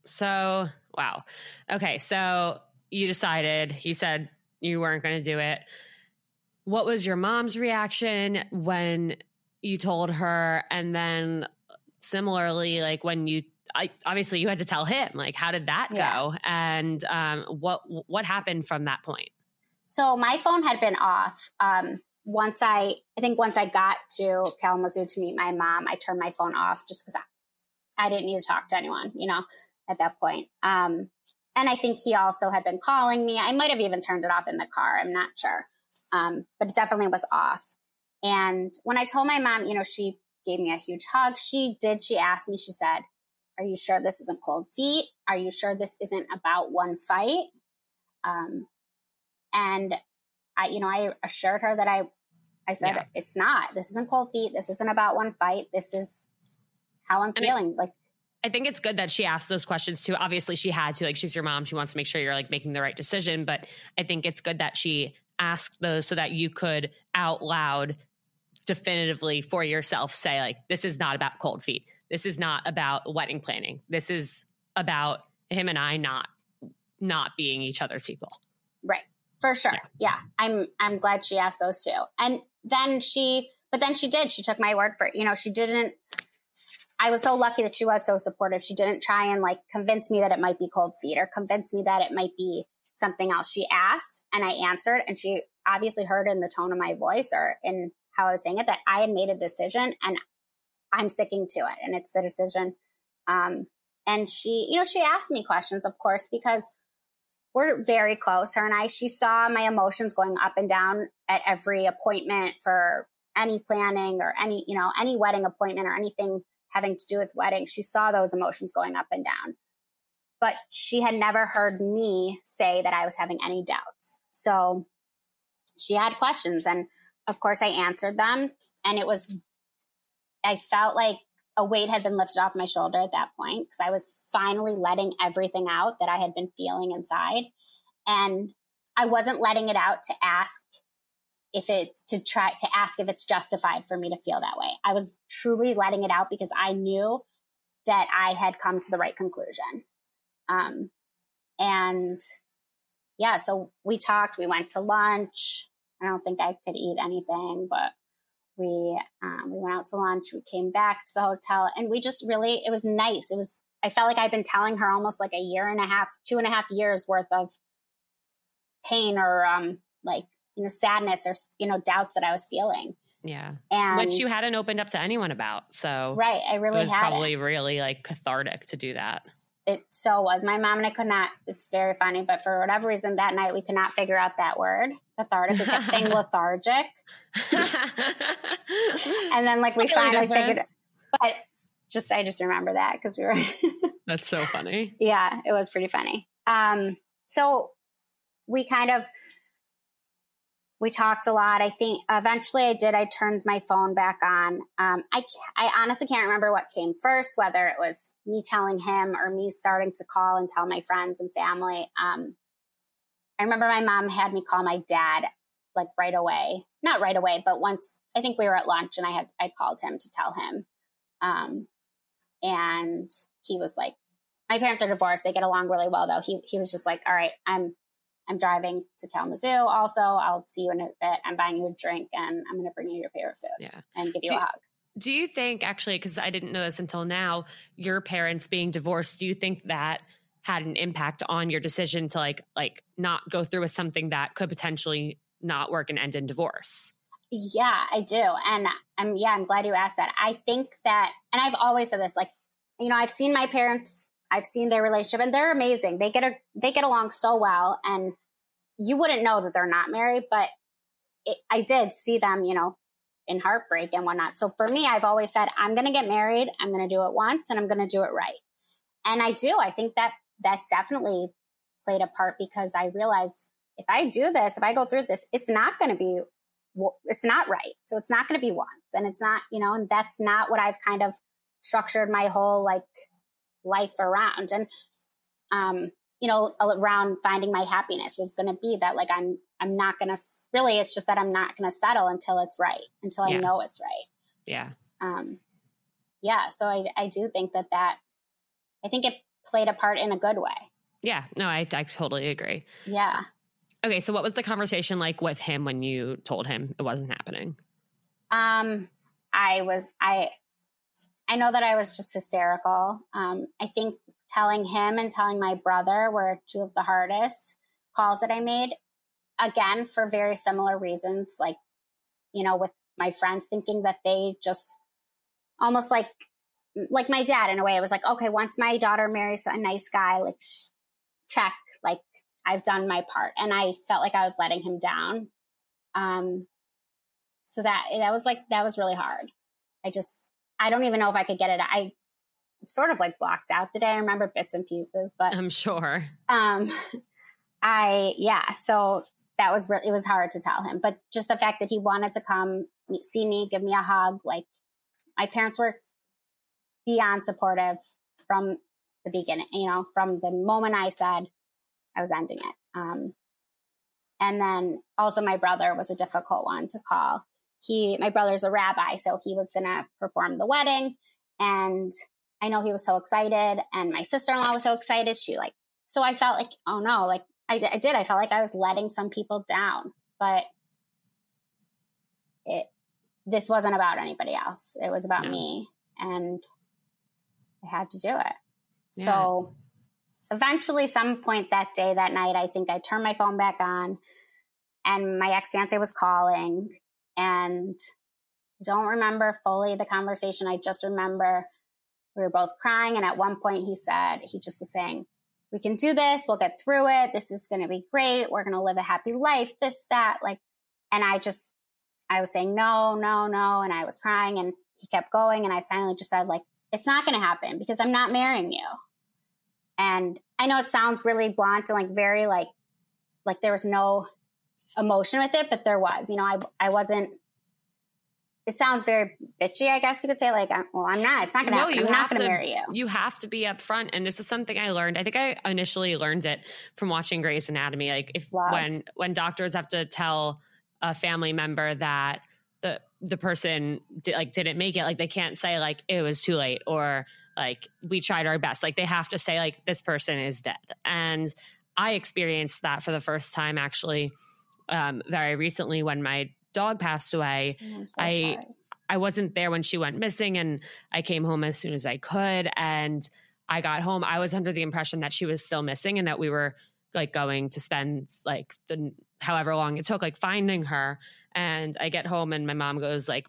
So, wow. Okay. So you decided, you said you weren't going to do it. What was your mom's reaction when you told her? And then similarly, like when you, I, obviously you had to tell him, like, how did that yeah. go? And um, what, what happened from that point? So my phone had been off. Um, once I, I think once I got to Kalamazoo to meet my mom, I turned my phone off just because I, I didn't need to talk to anyone, you know, at that point. Um, and I think he also had been calling me. I might have even turned it off in the car. I'm not sure. Um, but it definitely was off. And when I told my mom, you know, she gave me a huge hug. She did. She asked me, she said, Are you sure this isn't cold feet? Are you sure this isn't about one fight? Um, and I, you know, I assured her that I I said, yeah. it's not. This isn't cold feet. This isn't about one fight. This is how I'm and feeling. like, I think it's good that she asked those questions too. Obviously, she had to. Like, she's your mom. She wants to make sure you're like making the right decision. But I think it's good that she asked those so that you could out loud, definitively for yourself say, like, this is not about cold feet. This is not about wedding planning. This is about him and I not not being each other's people. Right. For sure. Yeah. yeah. I'm I'm glad she asked those two. And then she but then she did. She took my word for it. You know, she didn't I was so lucky that she was so supportive. She didn't try and like convince me that it might be cold feet or convince me that it might be something else. She asked and I answered and she obviously heard in the tone of my voice or in how I was saying it that I had made a decision and I'm sticking to it and it's the decision. Um, and she, you know, she asked me questions, of course, because we're very close, her and I. She saw my emotions going up and down at every appointment for any planning or any, you know, any wedding appointment or anything having to do with weddings. She saw those emotions going up and down. But she had never heard me say that I was having any doubts. So she had questions. And of course, I answered them. And it was, I felt like a weight had been lifted off my shoulder at that point because I was finally letting everything out that I had been feeling inside. And I wasn't letting it out to ask if it's to try to ask if it's justified for me to feel that way. I was truly letting it out because I knew that I had come to the right conclusion. Um, and yeah, so we talked, we went to lunch. I don't think I could eat anything, but we um, we went out to lunch. We came back to the hotel, and we just really it was nice. It was I felt like I'd been telling her almost like a year and a half, two and a half years worth of pain or um, like you know sadness or you know doubts that I was feeling. Yeah, and which you hadn't opened up to anyone about. So right, I really it was probably really like cathartic to do that. It so was. My mom and I could not. It's very funny, but for whatever reason, that night we could not figure out that word cathartic. We kept saying *laughs* lethargic, and then like we finally figured. it. But just I just remember that because we were. *laughs* That's so funny. Yeah, it was pretty funny. Um, so we kind of we talked a lot. I think eventually I did. I turned my phone back on. Um, I I honestly can't remember what came first, whether it was me telling him or me starting to call and tell my friends and family. Um, I remember my mom had me call my dad like right away. Not right away, but once I think we were at lunch and I had I called him to tell him. Um, and he was like, my parents are divorced. They get along really well though. He, he was just like, all right, I'm, I'm driving to Kalamazoo. Also, I'll see you in a bit. I'm buying you a drink and I'm going to bring you your favorite food yeah. and give you do, a hug. Do you think actually, because I didn't know this until now, your parents being divorced, do you think that had an impact on your decision to like, like not go through with something that could potentially not work and end in divorce? Yeah, I do. And I'm, yeah, I'm glad you asked that. I think that, and I've always said this, like, you know, I've seen my parents, I've seen their relationship and they're amazing. They get a, they get along so well and you wouldn't know that they're not married, but it, I did see them, you know, in heartbreak and whatnot. So for me, I've always said, I'm going to get married. I'm going to do it once and I'm going to do it right. And I do. I think that that definitely played a part because I realized if I do this, if I go through this, it's not going to be, it's not right. So it's not going to be once and it's not, you know, and that's not what I've kind of structured my whole like life around. And, um, you know, around finding my happiness was going to be that like I'm, I'm not going to really, it's just that I'm not going to settle until it's right, until I know it's right. Yeah. Um, yeah. So I, I do think that that, I think it played a part in a good way. Yeah. No, I, I totally agree. Yeah. Okay. So what was the conversation like with him when you told him it wasn't happening? Um, I was, I, I know that I was just hysterical. Um, I think telling him and telling my brother were two of the hardest calls that I made. Again, for very similar reasons, like, you know, with my friends thinking that they just almost like, like my dad in a way. It was like, okay, once my daughter marries a nice guy, like, check, like, I've done my part. And I felt like I was letting him down. Um, so that, that was like, that was really hard. I just, I don't even know if I could get it. I sort of like blocked out the day. I remember bits and pieces, but I'm sure. Um, *laughs* I yeah. So that was really it was hard to tell him, but just the fact that he wanted to come see me, give me a hug, like my parents were beyond supportive from the beginning. You know, from the moment I said I was ending it. Um, and then also my brother was a difficult one to call. He, my brother's a rabbi, so he was going to perform the wedding. And I know he was so excited and my sister-in-law was so excited. She like, so I felt like, oh no, like I, I did. I felt like I was letting some people down, but it, this wasn't about anybody else. It was about no. me and I had to do it. Yeah. So eventually some point that day, that night, I think I turned my phone back on and my ex fiance was calling and don't remember fully the conversation. I just remember we were both crying. And at one point he said, he just was saying, we can do this. We'll get through it. This is going to be great. We're going to live a happy life. This, that, like, and I just, I was saying, no, no, no. And I was crying and he kept going. And I finally just said, like, it's not going to happen because I'm not marrying you. And I know it sounds really blunt and like very like, like there was no emotion with it, but there was, you know, I, I wasn't, it sounds very bitchy, I guess you could say. Like, well, I'm not. It's not going to no, happen. You I'm not to marry you. You have to be upfront, and this is something I learned. I think I initially learned it from watching Grey's Anatomy. Like, if Love. when when doctors have to tell a family member that the the person did, like didn't make it, like they can't say like it was too late or like we tried our best. Like they have to say like this person is dead. And I experienced that for the first time actually um, very recently when my dog passed away. Oh, so I sorry. I wasn't there when she went missing and I came home as soon as I could and I got home. I was under the impression that she was still missing and that we were like going to spend like the however long it took like finding her. And I get home and my mom goes like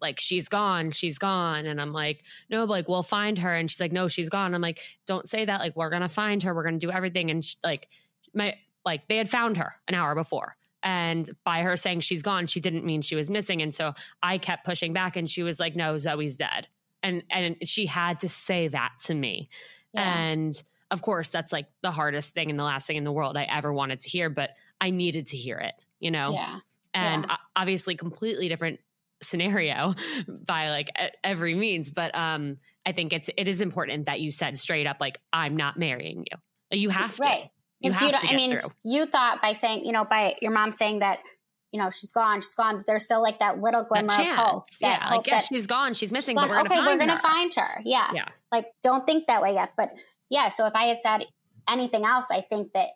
like she's gone she's gone. And i'm like no like we'll find her. And she's like no she's gone. I'm like don't say that. Like we're gonna find her. We're gonna do everything. And she, like my like they had found her an hour before and by her saying she's gone, she didn't mean she was missing. And so I kept pushing back and she was like, no, Zoe's dead. And, and she had to say that to me. Yeah. And of course, that's like the hardest thing and the last thing in the world I ever wanted to hear, but I needed to hear it, you know? Yeah. And yeah. obviously, completely different scenario *laughs* by like every means. But um, I think it's, it is important that you said straight up, like, I'm not marrying you. You have to. Right. You have you to I mean, through. you thought by saying, you know, by your mom saying that, you know, she's gone, she's gone. but There's still like that little glimmer that of hope. yeah, hope like yeah, she's gone, she's missing, she's gone. but we're okay, we're gonna find her. Yeah, yeah. Like, don't think that way yet. But yeah, so if I had said anything else, I think that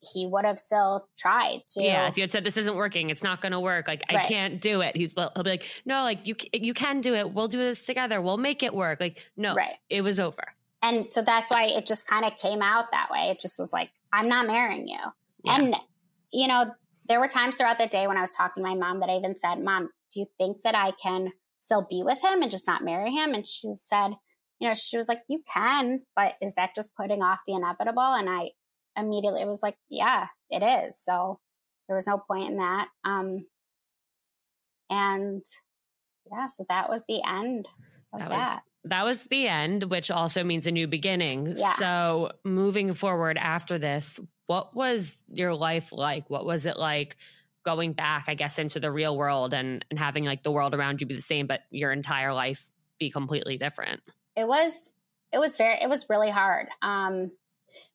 he would have still tried to. Yeah, if you had said this isn't working, it's not going to work. Like right. I can't do it. He's he'll be like, no, like you you can do it. We'll do this together. We'll make it work. Like no, right. It was over. And so that's why it just kind of came out that way. It just was like, I'm not marrying you. Yeah. And, you know, there were times throughout the day when I was talking to my mom that I even said, Mom, do you think that I can still be with him and just not marry him? And she said, you know, she was like, You can, but is that just putting off the inevitable? And I immediately was like, Yeah, it is. So there was no point in that. Um, and yeah, so that was the end of that. that. That was the end, which also means a new beginning. Yeah. So moving forward after this, what was your life like? What was it like going back, I guess, into the real world and, and having like the world around you be the same, but your entire life be completely different? It was it was very it was really hard. Um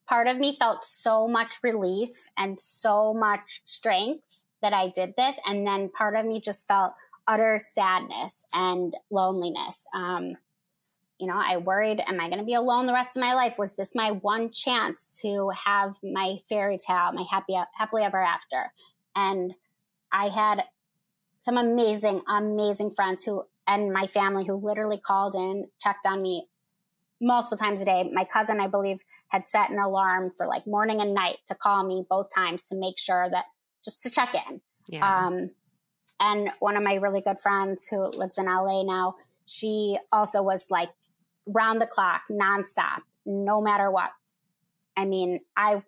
part of me felt so much relief and so much strength that I did this. And then part of me just felt utter sadness and loneliness. Um, you know, I worried, am I going to be alone the rest of my life? Was this my one chance to have my fairy tale, my happy, happily ever after? And I had some amazing, amazing friends who, and my family who literally called in, checked on me multiple times a day. My cousin, I believe, had set an alarm for like morning and night to call me both times to make sure that just to check in. Yeah. Um, and one of my really good friends who lives in LA now, she also was like round the clock, nonstop, no matter what. I mean, I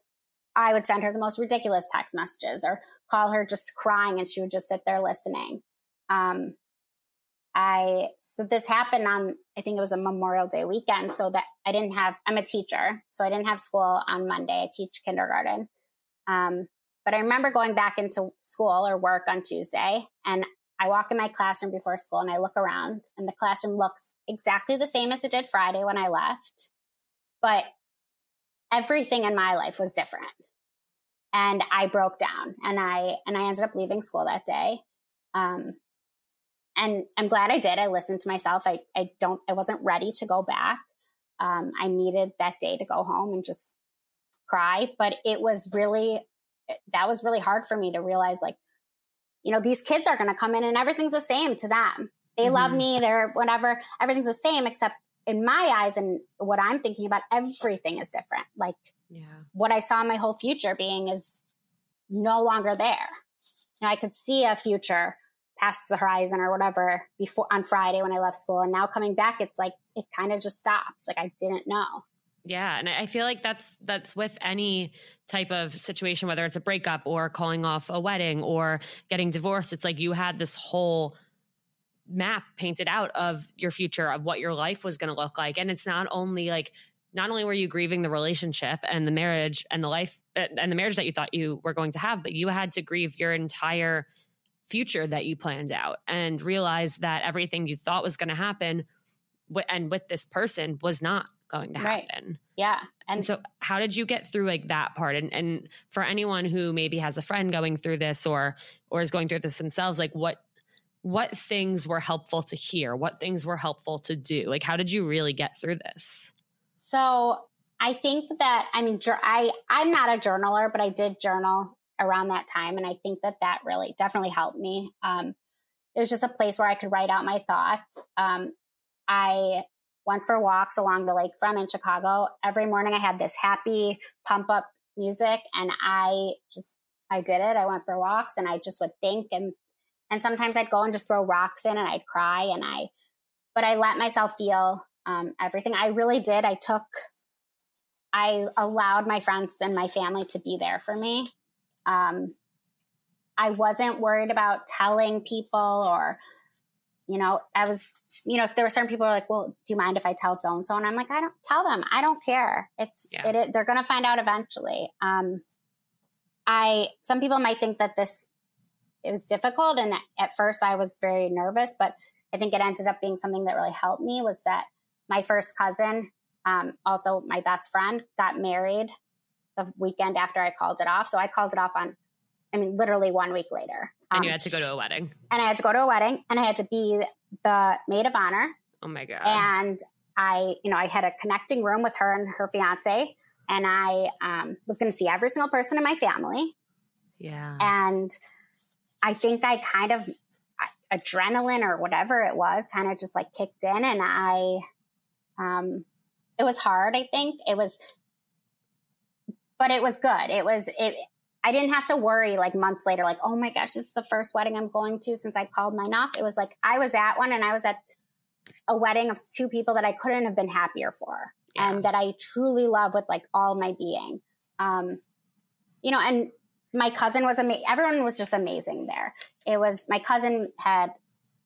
I would send her the most ridiculous text messages or call her just crying and she would just sit there listening. Um, I so this happened on I think it was a Memorial Day weekend, so that I didn't have I'm a teacher, so I didn't have school on Monday. I teach kindergarten. Um, but I remember going back into school or work on Tuesday and I walk in my classroom before school and I look around and the classroom looks exactly the same as it did Friday when I left. But everything in my life was different. And I broke down and I and I ended up leaving school that day. Um, and I'm glad I did. I listened to myself. I, I don't I wasn't ready to go back. Um, I needed that day to go home and just cry. But it was really that was really hard for me to realize like you know these kids are going to come in and everything's the same to them. They mm-hmm. love me they're whatever everything's the same except in my eyes and what i'm thinking about everything is different. Like yeah. what i saw my whole future being is no longer there. Know, i could see a future past the horizon or whatever before on friday when i left school and now coming back it's like it kind of just stopped. Like i didn't know yeah, and I feel like that's that's with any type of situation whether it's a breakup or calling off a wedding or getting divorced it's like you had this whole map painted out of your future of what your life was going to look like. And it's not only like not only were you grieving the relationship and the marriage and the life uh, and the marriage that you thought you were going to have but you had to grieve your entire future that you planned out and realize that everything you thought was going to happen and with this person was not going to happen. Right. Yeah. And, and so how did you get through like that part? And and for anyone who maybe has a friend going through this or or is going through this themselves, like what what things were helpful to hear? What things were helpful to do? Like how did you really get through this? So I think that I mean I I'm not a journaler, but I did journal around that time, and I think that that really definitely helped me. Um, it was just a place where I could write out my thoughts. Um, I went for walks along the lakefront in Chicago. Every morning I had this happy pump up music and I just, I did it. I went for walks and I just would think and, and sometimes I'd go and just throw rocks in and I'd cry and I, but I let myself feel um, everything. I really did. I took, I allowed my friends and my family to be there for me. Um, I wasn't worried about telling people or you know, I was, you know, there were certain people who were like, well, do you mind if I tell so and so? And I'm like, I don't tell them. I don't care. It's, yeah. it, it, they're going to find out eventually. Um, I, some people might think that this it was difficult. And at first I was very nervous, but I think it ended up being something that really helped me was that my first cousin, um, also my best friend got married the weekend after I called it off. So I called it off on I mean, literally one week later. Um, and you had to go to a wedding. And I had to go to a wedding and I had to be the maid of honor. Oh my God. And I, you know, I had a connecting room with her and her fiance. And I um, was going to see every single person in my family. Yeah. And I think I kind of, adrenaline or whatever it was kind of just like kicked in and I, um, it was hard, I think. It was, but it was good. It was, it, I didn't have to worry like months later, like, oh my gosh, this is the first wedding I'm going to since I called mine off. It was like I was at one and I was at a wedding of two people that I couldn't have been happier for yeah. and that I truly love with like all my being. Um, you know, and my cousin was amazing. Everyone was just amazing there. It was my cousin had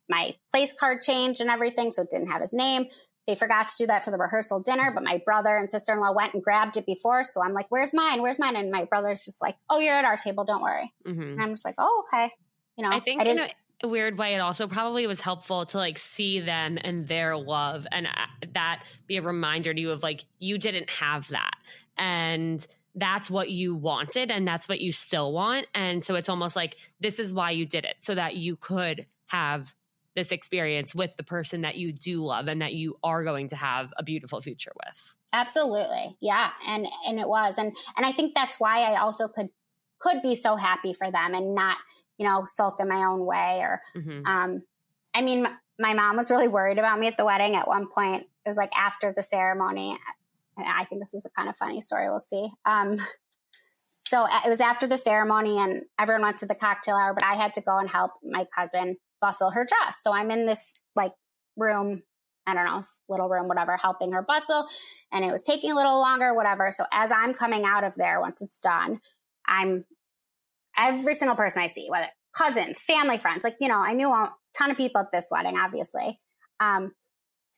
my place card changed and everything, so it didn't have his name. They forgot to do that for the rehearsal dinner, but my brother and sister in law went and grabbed it before. So I'm like, where's mine? Where's mine? And my brother's just like, oh, you're at our table. Don't worry. Mm-hmm. And I'm just like, oh, okay. You know, I think I in a weird way, it also probably was helpful to like see them and their love and uh, that be a reminder to you of like, you didn't have that. And that's what you wanted and that's what you still want. And so it's almost like this is why you did it so that you could have this experience with the person that you do love and that you are going to have a beautiful future with. Absolutely. Yeah. And and it was. And and I think that's why I also could could be so happy for them and not, you know, sulk in my own way or mm-hmm. um I mean my mom was really worried about me at the wedding at one point. It was like after the ceremony. And I think this is a kind of funny story. We'll see. Um, so it was after the ceremony and everyone went to the cocktail hour, but I had to go and help my cousin bustle her dress. So I'm in this like room, I don't know, little room, whatever, helping her bustle. And it was taking a little longer, whatever. So as I'm coming out of there, once it's done, I'm every single person I see, whether cousins, family, friends, like, you know, I knew a ton of people at this wedding, obviously. Um,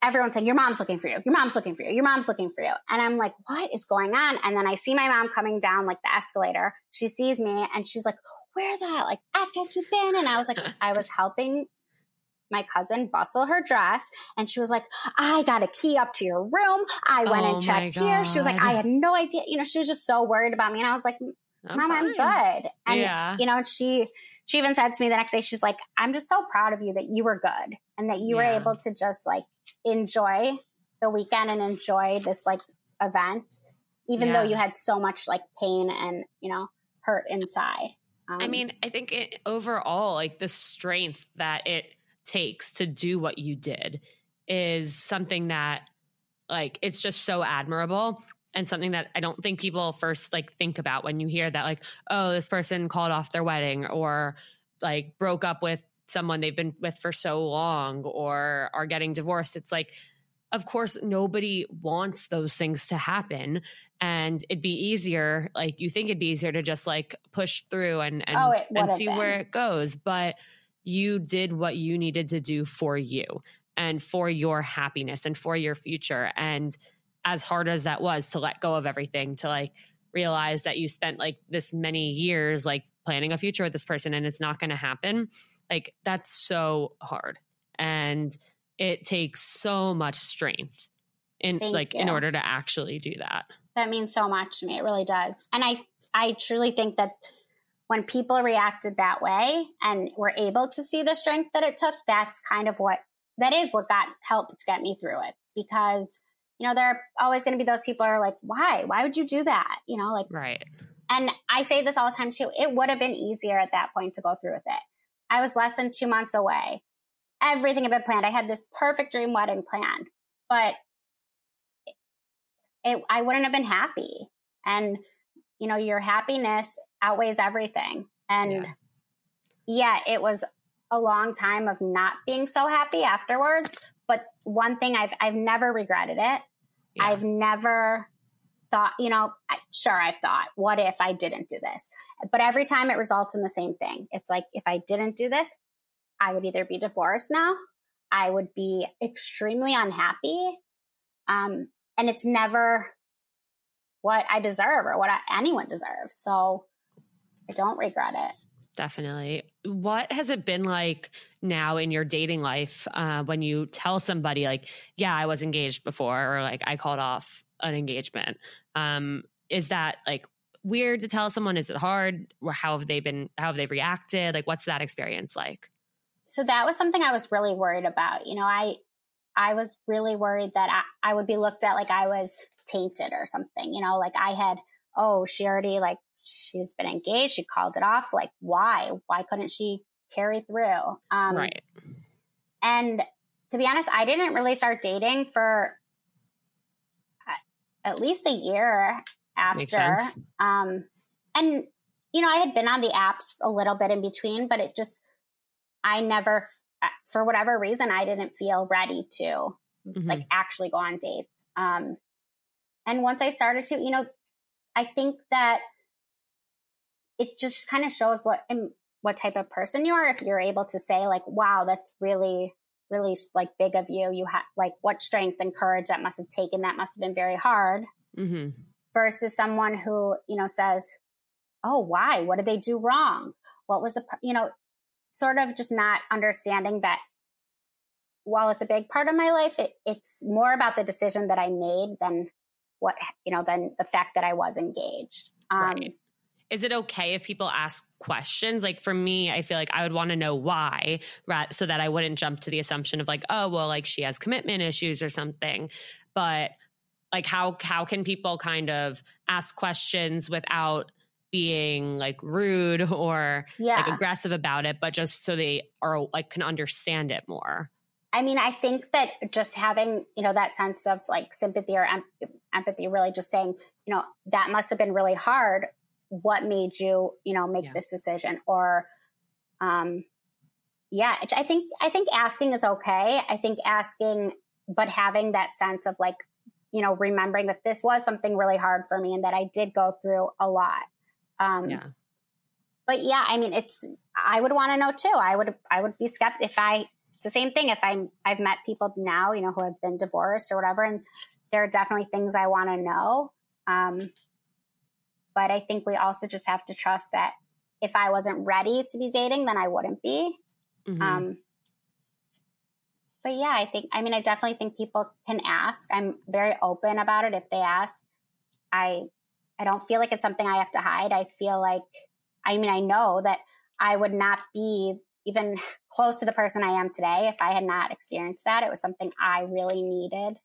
everyone's saying, Your mom's looking for you. Your mom's looking for you. Your mom's looking for you. And I'm like, What is going on? And then I see my mom coming down like the escalator. She sees me and she's like, where the like F have you been? And I was like, *laughs* I was helping my cousin bustle her dress and she was like, I got a key up to your room. I went oh and checked here. She was like, I had no idea. You know, she was just so worried about me. And I was like, Mom, I'm, I'm good. And, yeah. you know, she, she even said to me the next day, she's like, I'm just so proud of you that you were good and that you yeah. were able to just like enjoy the weekend and enjoy this like event, even yeah. though you had so much like pain and, you know, hurt inside. Um, I mean, I think it, overall, like the strength that it takes to do what you did is something that, like, it's just so admirable and something that I don't think people first like think about when you hear that, like, oh, this person called off their wedding or like broke up with someone they've been with for so long or are getting divorced. It's like, of course, nobody wants those things to happen. And it'd be easier like you think it'd be easier to just like push through and and, oh, and see been. where it goes. But you did what you needed to do for you and for your happiness and for your future. And as hard as that was to let go of everything to like realize that you spent like this many years like planning a future with this person and it's not going to happen like that's so hard. And it takes so much strength in Thank like you. in order to actually do that that means so much to me. It really does. And I, I truly think that when people reacted that way and were able to see the strength that it took, that's kind of what, that is what got helped get me through it. Because, you know, there are always going to be those people who are like, why? Why would you do that? You know, like, right. And I say this all the time too. It would have been easier at that point to go through with it. I was less than two months away. Everything had been planned. I had this perfect dream wedding planned, but it, I wouldn't have been happy. And, you know, your happiness outweighs everything. And yeah. yeah, it was a long time of not being so happy afterwards. But one thing I've, I've never regretted it. Yeah. I've never thought, you know, I, sure, I've thought, what if I didn't do this? But every time it results in the same thing. It's like, if I didn't do this, I would either be divorced now, I would be extremely unhappy, um, and it's never what I deserve or what I, anyone deserves. So I don't regret it. Definitely. What has it been like now in your dating life uh, when you tell somebody, like, yeah, I was engaged before, or like, I called off an engagement? Um, is that like weird to tell someone? Is it hard? Or how have they been, how have they reacted? Like, what's that experience like? So that was something I was really worried about. You know, I, I was really worried that I, I would be looked at like I was tainted or something, you know, like I had, oh, she already like, she's been engaged. She called it off. Like, why? Why couldn't she carry through? Um, right. And to be honest, I didn't really start dating for at least a year after. Um, and, you know, I had been on the apps a little bit in between, but it just, I never for whatever reason, I didn't feel ready to mm-hmm. like actually go on dates. Um, and once I started to, you know, I think that it just kind of shows what what type of person you are if you're able to say like, "Wow, that's really really like big of you. You have like what strength and courage that must have taken. That must have been very hard. Mm-hmm. Versus someone who you know says, "Oh, why? What did they do wrong? What was the you know?" Sort of just not understanding that while it's a big part of my life, it, it's more about the decision that I made than what you know than the fact that I was engaged. Um, right is it okay if people ask questions? Like for me, I feel like I would want to know why, right? So that I wouldn't jump to the assumption of like, oh, well, like she has commitment issues or something. But like how how can people kind of ask questions without being like rude *laughs* or yeah. like aggressive about it, but just so they are like can understand it more? I mean, I think that just having, you know, that sense of like sympathy or em- empathy, really just saying, you know, that must have been really hard what made you, you know, make yeah. this decision or, um, yeah, I think, I think asking is okay. I think asking, but having that sense of like, you know, remembering that this was something really hard for me and that I did go through a lot. Um, yeah. But yeah, I mean, it's, I would want to know too. I would, I would be skeptical if I, it's the same thing. If I'm, I've met people now, you know, who have been divorced or whatever, and there are definitely things I want to know. Um, but I think we also just have to trust that if I wasn't ready to be dating, then I wouldn't be. Mm-hmm. Um, but yeah, I think, I mean, I definitely think people can ask. I'm very open about it if they ask. I, I don't feel like it's something I have to hide. I feel like, I mean, I know that I would not be even close to the person I am today if I had not experienced that. It was something I really needed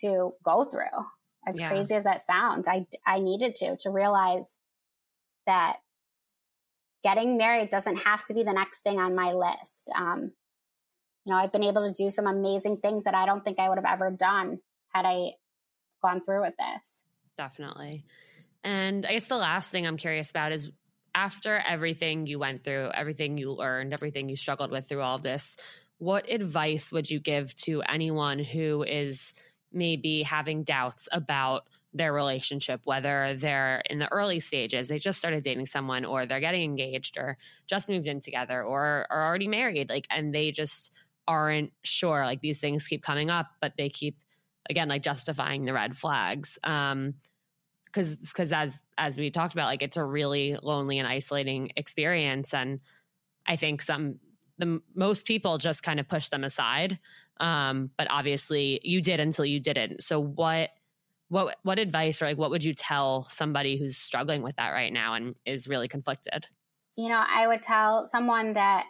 to go through as yeah. crazy as that sounds i i needed to to realize that getting married doesn't have to be the next thing on my list um, you know i've been able to do some amazing things that i don't think i would have ever done had i gone through with this definitely and i guess the last thing i'm curious about is after everything you went through everything you learned everything you struggled with through all this what advice would you give to anyone who is maybe having doubts about their relationship, whether they're in the early stages, they just started dating someone, or they're getting engaged, or just moved in together, or are already married, like, and they just aren't sure. Like these things keep coming up, but they keep again like justifying the red flags. Um, because because as as we talked about, like it's a really lonely and isolating experience, and I think some the most people just kind of push them aside um, but obviously you did until you didn't. So what what what advice or like what would you tell somebody who's struggling with that right now and is really conflicted? You know, I would tell someone that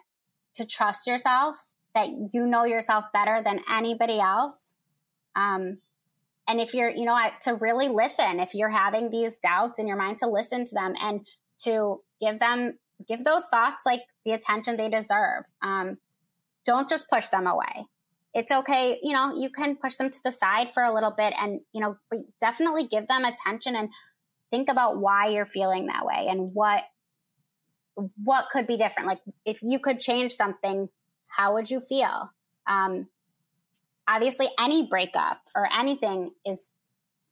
to trust yourself, that you know yourself better than anybody else. Um, and if you're, you know, to really listen, if you're having these doubts in your mind, to listen to them and to give them, give those thoughts like the attention they deserve. Um, don't just push them away it's okay. You know, you can push them to the side for a little bit and, you know, definitely give them attention and think about why you're feeling that way and what, what could be different. Like if you could change something, how would you feel? Um, obviously any breakup or anything is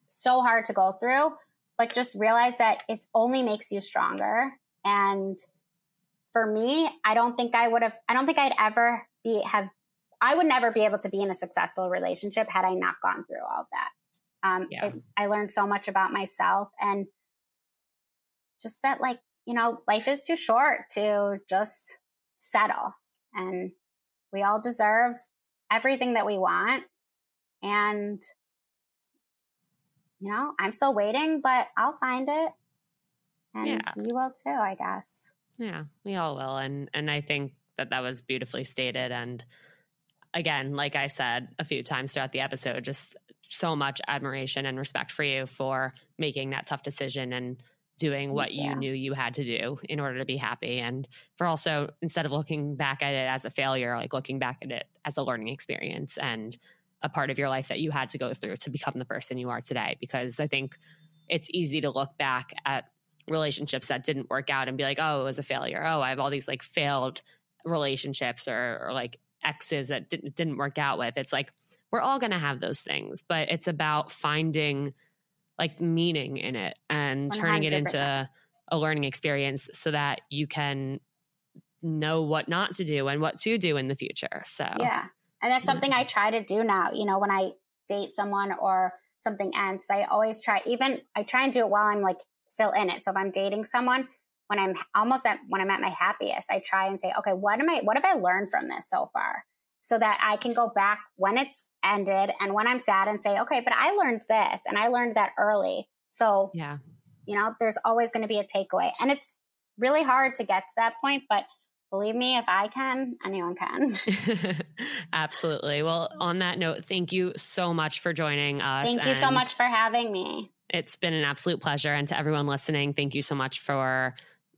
so hard to go through, but just realize that it only makes you stronger. And for me, I don't think I would have, I don't think I'd ever be, have I would never be able to be in a successful relationship had I not gone through all of that. Um, yeah. it, I learned so much about myself and just that, like, you know, life is too short to just settle. And we all deserve everything that we want. And, you know, I'm still waiting, but I'll find it. And yeah. you will too, I guess. Yeah, we all will. And, and I think that that was beautifully stated. And, again, like I said a few times throughout the episode, just so much admiration and respect for you for making that tough decision and doing what yeah. you knew you had to do in order to be happy. And for also, instead of looking back at it as a failure, like looking back at it as a learning experience and a part of your life that you had to go through to become the person you are today. Because I think it's easy to look back at relationships that didn't work out and be like, oh, it was a failure. Oh, I have all these like failed relationships or, or like exes that didn't, didn't work out with. It's like we're all going to have those things, but it's about finding like meaning in it and 100%. turning it into a learning experience so that you can know what not to do and what to do in the future. So, yeah. And that's something I mm-hmm. try to do now. You know, when I date someone or something ends, I always try, even I try and do it while I'm like still in it. So if I'm dating someone, when I'm almost at when I'm at my happiest, I try and say, okay, what am I what have I learned from this so far? So that I can go back when it's ended and when I'm sad and say, okay, but I learned this and I learned that early. So yeah, you know, there's always going to be a takeaway. And it's really hard to get to that point, but believe me, if I can, anyone can. *laughs* Absolutely. Well, on that note, thank you so much for joining us. Thank you so much for having me. It's been an absolute pleasure. And to everyone listening, thank you so much for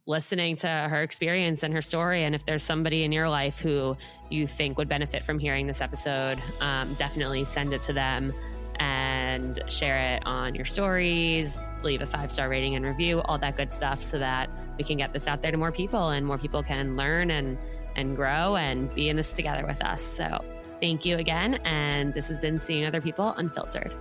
listening to her experience and her story. And if there's somebody in your life who you think would benefit from hearing this episode, um, definitely send it to them and share it on your stories, leave a five star rating and review, all that good stuff, so that we can get this out there to more people and more people can learn and and grow and be in this together with us. So thank you again. And this has been Seeing Other People Unfiltered.